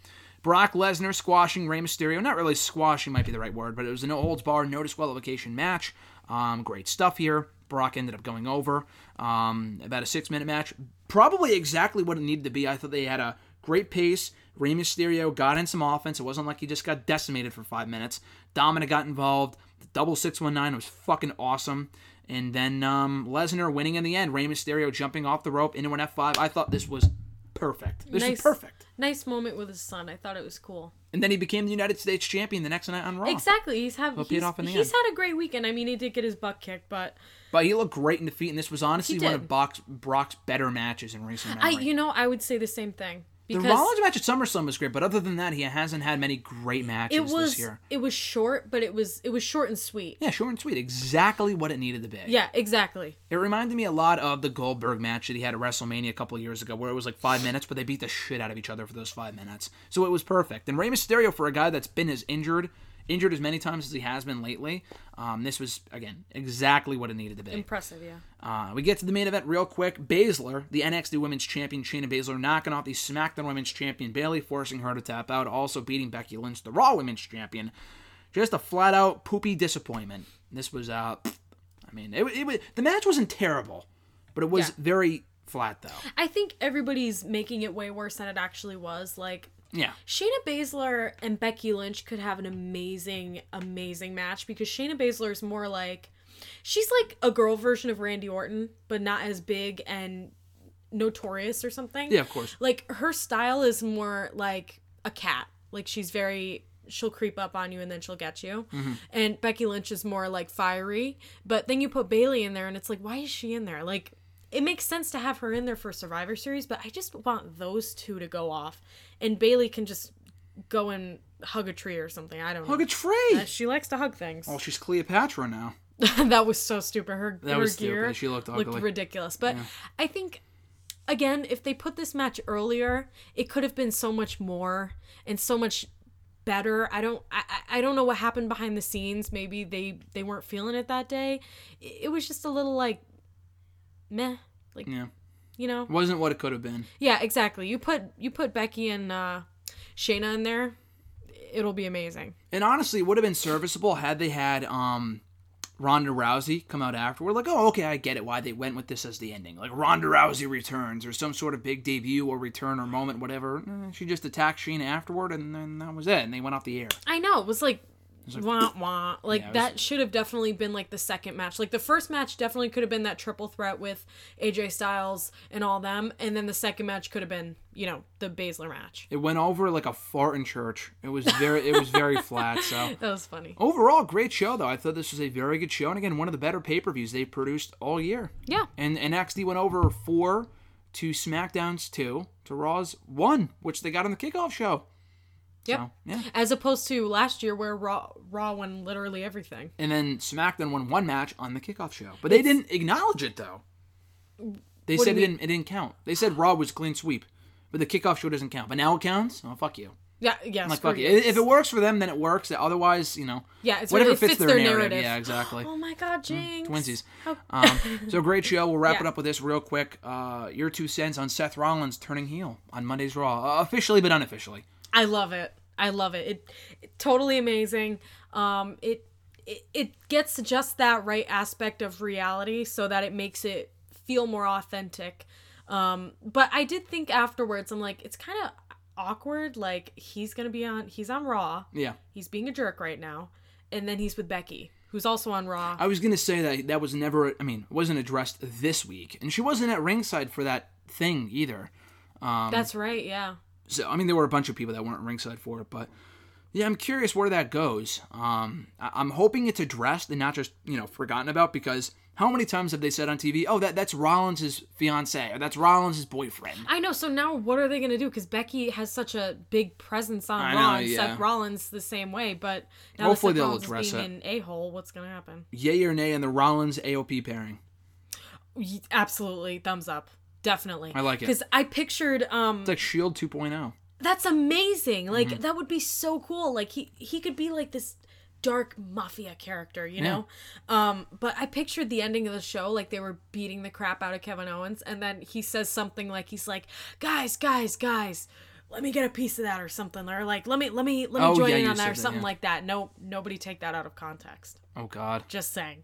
Speaker 9: Brock Lesnar squashing Rey Mysterio. Not really squashing might be the right word, but it was a no holds bar, no disqualification match. Um, great stuff here. Brock ended up going over. Um, about a six minute match. Probably exactly what it needed to be. I thought they had a great pace. Rey Mysterio got in some offense. It wasn't like he just got decimated for five minutes. Dominic got involved. The double 619 was fucking awesome. And then um, Lesnar winning in the end. Rey Mysterio jumping off the rope into an F5. I thought this was perfect. This
Speaker 10: nice,
Speaker 9: was perfect.
Speaker 10: Nice moment with his son. I thought it was cool.
Speaker 9: And then he became the United States champion the next night on Raw.
Speaker 10: Exactly. He's have
Speaker 9: Well, it paid
Speaker 10: he's,
Speaker 9: off in the
Speaker 10: he's had a great weekend. I mean, he did get his butt kicked, but
Speaker 9: But he looked great in defeat, and this was honestly one of Brock's, Brock's better matches in recent
Speaker 10: I
Speaker 9: memory.
Speaker 10: you know I would say the same thing
Speaker 9: the Rollins match at SummerSlam was great, but other than that, he hasn't had many great matches
Speaker 10: it was
Speaker 9: this year.
Speaker 10: it was short, but it was it was short and sweet.
Speaker 9: Yeah, short and sweet. Exactly what it needed to be.
Speaker 10: Yeah, exactly.
Speaker 9: It reminded me a lot of the Goldberg match that he had at WrestleMania a couple of years ago, where it was like five minutes, but they beat the shit out of each other for those five minutes. So it was perfect. And Rey Mysterio, for a guy that's been as injured, injured as many times as he has been lately, um, this was again exactly what it needed to be.
Speaker 10: Impressive, yeah.
Speaker 9: Uh, we get to the main event real quick. Baszler, the NXT Women's Champion, Shayna Baszler, knocking off the SmackDown Women's Champion Bayley, forcing her to tap out. Also beating Becky Lynch, the Raw Women's Champion. Just a flat out poopy disappointment. This was, uh, I mean, it, it, was the match wasn't terrible, but it was
Speaker 10: Yeah.
Speaker 9: very flat though.
Speaker 10: I think everybody's making it way worse than it actually was. Like
Speaker 9: Yeah.
Speaker 10: Shayna Baszler and Becky Lynch could have an amazing, amazing match because Shayna Baszler is more like she's like a girl version of Randy Orton, but not as big and notorious or something.
Speaker 9: Yeah, of course.
Speaker 10: Like her style is more like a cat. Like she's very she'll creep up on you and then she'll get you.
Speaker 9: Mhm.
Speaker 10: And Becky Lynch is more like fiery. But then you put Bayley in there and it's like, why is she in there? Like it makes sense to have her in there for Survivor Series, but I just want those two to go off. And Bayley can just go and hug a tree or something. I don't know.
Speaker 9: Hug a tree?
Speaker 10: Uh, she likes to hug things.
Speaker 9: Oh, she's Cleopatra now.
Speaker 10: that was so stupid. Her,
Speaker 9: That
Speaker 10: her
Speaker 9: was
Speaker 10: gear
Speaker 9: stupid. She looked ugly.
Speaker 10: ridiculous. But
Speaker 9: Yeah.
Speaker 10: I think again, if they put this match earlier, it could have been so much more and so much better. I don't I, I don't know what happened behind the scenes. Maybe they they weren't feeling it that day. It was just a little like meh. Like
Speaker 9: Yeah.
Speaker 10: you know.
Speaker 9: Wasn't what it could have been.
Speaker 10: Yeah, exactly. You put you put Becky and uh Shayna in there, it'll be amazing.
Speaker 9: And honestly, it would have been serviceable had they had um Ronda Rousey come out afterward. Like, oh, okay, I get it why they went with this as the ending. Like Ronda Rousey returns or some sort of big debut or return or moment, whatever. Eh, She just attacked Sheena afterward, and then that was it. And they went off the air.
Speaker 10: I know. It was like,
Speaker 9: like-
Speaker 10: wah wah. Like
Speaker 9: Yeah, it was-
Speaker 10: that should have definitely been like the second match. Like the first match definitely could have been that triple threat with AJ Styles and all them, and then the second match could have been, you know, the Baszler match.
Speaker 9: It went over like a fart in church. It was very, it was very flat. So
Speaker 10: That was funny.
Speaker 9: overall, great show though. I thought this was a very good show, and again, one of the better pay per views they've produced all year.
Speaker 10: Yeah.
Speaker 9: And and NXT went over four to SmackDown's two to Raw's one, which they got on the kickoff show.
Speaker 10: Yep.
Speaker 9: So, yeah.
Speaker 10: As opposed to last year where Raw Raw won literally everything.
Speaker 9: And then SmackDown won one match on the kickoff show, but they
Speaker 10: It's-
Speaker 9: didn't acknowledge it though. They
Speaker 10: What
Speaker 9: said it didn't, it didn't count. They said Raw was clean sweep, but the kickoff show doesn't count. But now it counts. Oh fuck you.
Speaker 10: Yeah, yeah.
Speaker 9: I'm like fuck you. If it works for them, then it works. Otherwise, you know.
Speaker 10: Yeah, it's
Speaker 9: whatever
Speaker 10: it
Speaker 9: fits,
Speaker 10: fits
Speaker 9: their,
Speaker 10: their
Speaker 9: narrative.
Speaker 10: narrative.
Speaker 9: Yeah, exactly.
Speaker 10: Oh my god, Jinx.
Speaker 9: Twinsies.
Speaker 10: How-
Speaker 9: Um, so great show. We'll wrap it up with this real quick. Uh, your two cents on Seth Rollins turning heel on Monday's Raw, uh, officially but unofficially.
Speaker 10: I love it. I love it. It, it totally amazing. Um, it, it it gets just that right aspect of reality so that it makes it feel more authentic. Um, but I did think afterwards, I'm like, it's kind of awkward. Like he's gonna be on, he's on Raw.
Speaker 9: Yeah.
Speaker 10: He's being a jerk right now, and then he's with Becky. who's also on Raw.
Speaker 9: I was gonna say that that was never. I mean, wasn't addressed this week, and she wasn't at ringside for that thing either. Um,
Speaker 10: That's right. Yeah.
Speaker 9: So I mean, there were a bunch of people that weren't ringside for it, but yeah, I'm curious where that goes. Um, I- I'm hoping it's addressed and not just you know forgotten about because how many times have they said on TV, "Oh, that that's Rollins' fiance or that's Rollins' boyfriend"?
Speaker 10: I know. So now, what are they gonna do? Because Becky has such a big presence on Raw, and
Speaker 9: yeah.
Speaker 10: Seth Rollins the same way. But now
Speaker 9: Hopefully they'll
Speaker 10: Rollins
Speaker 9: address
Speaker 10: being
Speaker 9: it.
Speaker 10: an a hole, what's gonna happen?
Speaker 9: Yay or nay in the Rollins AOP pairing?
Speaker 10: Absolutely, thumbs up. Definitely.
Speaker 9: I like it.
Speaker 10: Because I pictured um
Speaker 9: It's like Shield 2.0.
Speaker 10: that's amazing. Like
Speaker 9: Mhm.
Speaker 10: that would be so cool. Like he he could be like this dark mafia character, you know? Um but I pictured the ending of the show like they were beating the crap out of Kevin Owens and then he says something like he's like, "Guys, guys, guys, let me get a piece of that or something or like let me let me let me
Speaker 9: Oh,
Speaker 10: join
Speaker 9: yeah,
Speaker 10: in on that or
Speaker 9: that,
Speaker 10: something
Speaker 9: yeah.
Speaker 10: like that." No nobody take that out of context.
Speaker 9: Oh God.
Speaker 10: Just saying.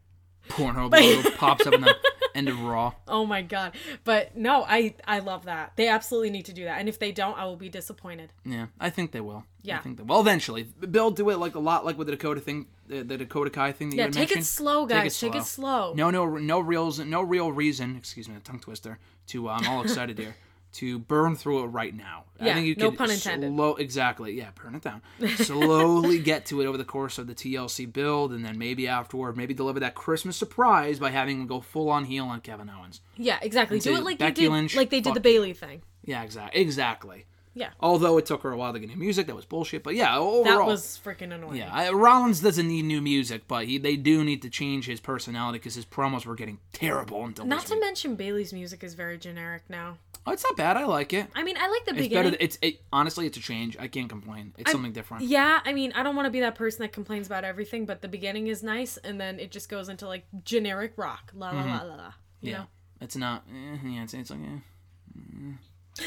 Speaker 9: Pornhub logo pops up in the end of Raw.
Speaker 10: Oh my god. But no, I I love that. They absolutely need to do that. And if they don't, I will be disappointed.
Speaker 9: Yeah, I think they will.
Speaker 10: Yeah.
Speaker 9: I think they will. Eventually, Bill do it like a lot like with the Dakota thing, the, the Dakota Kai thing that
Speaker 10: Yeah,
Speaker 9: you
Speaker 10: take it
Speaker 9: mentioned.
Speaker 10: slow, guys. Take it slow.
Speaker 9: No, no, no reals, no real reason. Excuse me, a tongue twister. To uh, I'm all excited here. To burn through it right now. I
Speaker 10: Yeah,
Speaker 9: think you
Speaker 10: no pun intended.
Speaker 9: Slow, exactly. Yeah, burn it down. Slowly get to it over the course of the TLC build, and then maybe afterward, maybe deliver that Christmas surprise by having him go full on heel on Kevin Owens.
Speaker 10: Yeah, exactly.
Speaker 9: And
Speaker 10: Do it like
Speaker 9: Becky
Speaker 10: you did
Speaker 9: Lynch,
Speaker 10: like they did the Bayley thing.
Speaker 9: Yeah, exactly. Exactly.
Speaker 10: Yeah.
Speaker 9: Although it took her a while to get new music, that was bullshit. But yeah, overall,
Speaker 10: That was freaking annoying.
Speaker 9: yeah. I, Rollins doesn't need new music, but he they do need to change his personality because his promos were getting terrible until
Speaker 10: Not to
Speaker 9: week.
Speaker 10: mention Bayley's music is very generic now.
Speaker 9: Oh, it's not bad. I like it.
Speaker 10: I mean, I like the
Speaker 9: It's
Speaker 10: beginning.
Speaker 9: better. It's it, honestly, it's a change. I can't complain. It's
Speaker 10: I'm-
Speaker 9: something different.
Speaker 10: Yeah, I mean, I don't want to be that person that complains about everything, but the beginning is nice, and then it just goes into like generic rock, la la la
Speaker 9: Mhm.
Speaker 10: la la. You
Speaker 9: yeah,
Speaker 10: know.
Speaker 9: it's not. Eh, yeah, it's, it's like. Eh.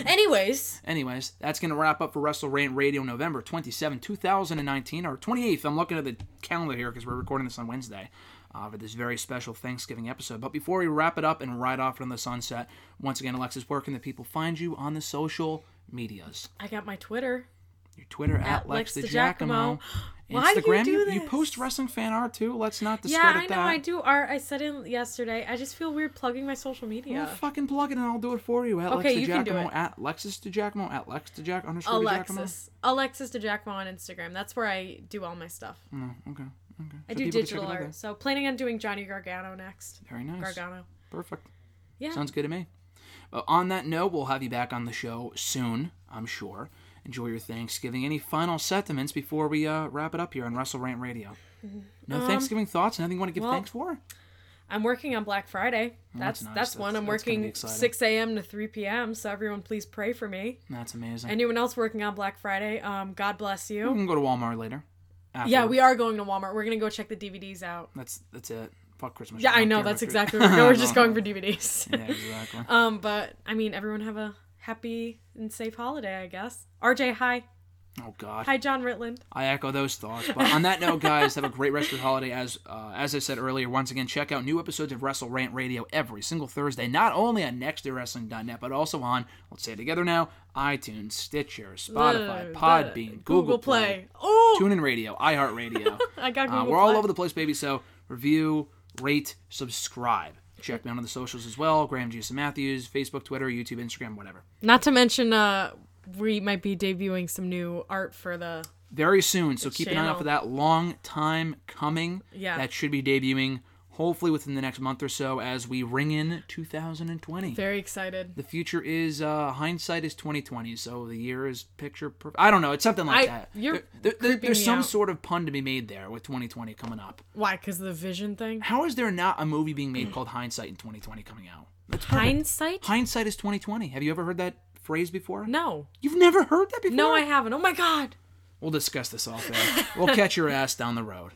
Speaker 10: Anyways,
Speaker 9: Anyways, that's going to wrap up for Wrestle Rant Radio November 27, 2019, or 28th. I'm looking at the calendar here because we're recording this on Wednesday uh, for this very special Thanksgiving episode. But before we wrap it up and ride off into the sunset, once again, Alexis, where can the people find you on the social medias?
Speaker 10: I got my Twitter.
Speaker 9: Your Twitter at,
Speaker 10: At
Speaker 9: Lex
Speaker 10: Lex
Speaker 9: DiGiacomo.
Speaker 10: DiGiacomo. Why do you
Speaker 9: Instagram,
Speaker 10: do
Speaker 9: you post wrestling fan art too. Let's not discredit that.
Speaker 10: Yeah, I know.
Speaker 9: that.
Speaker 10: I do art. I said it yesterday. I just feel weird plugging my social media.
Speaker 9: Well, fucking plug it and I'll do it for you. At
Speaker 10: Okay,
Speaker 9: Lex
Speaker 10: you can do
Speaker 9: DiGiacomo,
Speaker 10: it.
Speaker 9: At Lexus DiGiacomo, at Lex DiGiac underscore DiGiacomo.
Speaker 10: Alexis. Alexis DiGiacomo on Instagram. That's where I do all my stuff.
Speaker 9: No, okay, okay.
Speaker 10: I do
Speaker 9: people can check
Speaker 10: digital art. So planning on doing Johnny Gargano next.
Speaker 9: Very nice.
Speaker 10: Gargano.
Speaker 9: Perfect.
Speaker 10: Yeah.
Speaker 9: Sounds good to me. But on that note, we'll have you back on the show soon, I'm sure. Enjoy your Thanksgiving. Any final sentiments before we uh, wrap it up here on Wrestle Rant Radio? No
Speaker 10: Um,
Speaker 9: Thanksgiving thoughts? Anything you want to give
Speaker 10: well,
Speaker 9: thanks for?
Speaker 10: I'm working on Black Friday.
Speaker 9: Oh,
Speaker 10: That's
Speaker 9: that's
Speaker 10: that's,
Speaker 9: nice.
Speaker 10: one. I'm
Speaker 9: That's- that's
Speaker 10: working 6 a.m. to 3 p.m. So everyone, please pray for me.
Speaker 9: That's amazing.
Speaker 10: Anyone else working on Black Friday? Um, God bless you.
Speaker 9: we
Speaker 10: you.
Speaker 9: can go to Walmart later.
Speaker 10: Yeah, we are going to Walmart. We're gonna go check the DVDs out.
Speaker 9: That's that's it. Fuck Christmas.
Speaker 10: Yeah, I know. That's exactly.
Speaker 9: Christmas.
Speaker 10: What we're just going for DVDs.
Speaker 9: Yeah, exactly.
Speaker 10: um, but I mean, everyone have a happy and safe holiday, I guess. RJ, hi.
Speaker 9: Oh God.
Speaker 10: Hi, John Ritland.
Speaker 9: I echo those thoughts. But on that note, guys, have a great rest of your holiday. As uh, as I said earlier, once again, check out new episodes of Wrestle Rant Radio every single Thursday, not only on nexterawrestling.net, but also on, let's say it together now, iTunes, Stitcher, Spotify, Podbean, Google,
Speaker 10: Google
Speaker 9: Play,
Speaker 10: Play. Oh!
Speaker 9: TuneIn Radio, iHeartRadio.
Speaker 10: I got
Speaker 9: Uh, we're all over the place, baby. So review, rate, subscribe. Check me out on the socials as well. Graham Jason Matthews, Facebook, Twitter, YouTube, Instagram, whatever.
Speaker 10: Not to mention, uh, we might be debuting some new art for the.
Speaker 9: very soon. So keep an eye out for that. Long time coming.
Speaker 10: Yeah.
Speaker 9: That should be debuting hopefully within the next month or so as we ring in 2020.
Speaker 10: Very excited.
Speaker 9: the future is uh hindsight is 2020, so the year is picture perfect. I don't know, it's something like
Speaker 10: I-
Speaker 9: that.
Speaker 10: you're
Speaker 9: There- there- there- there's
Speaker 10: me
Speaker 9: some
Speaker 10: out.
Speaker 9: sort of pun to be made there with 2020 coming up.
Speaker 10: Why? Because the vision thing.
Speaker 9: How is there not a movie being made called Hindsight in 2020 coming out?
Speaker 10: Hindsight?
Speaker 9: Hindsight is 2020. Have you ever heard that phrase before?
Speaker 10: No.
Speaker 9: You've never heard that before?
Speaker 10: No, I haven't. Oh my god.
Speaker 9: We'll discuss this off air. we'll catch your ass down the road.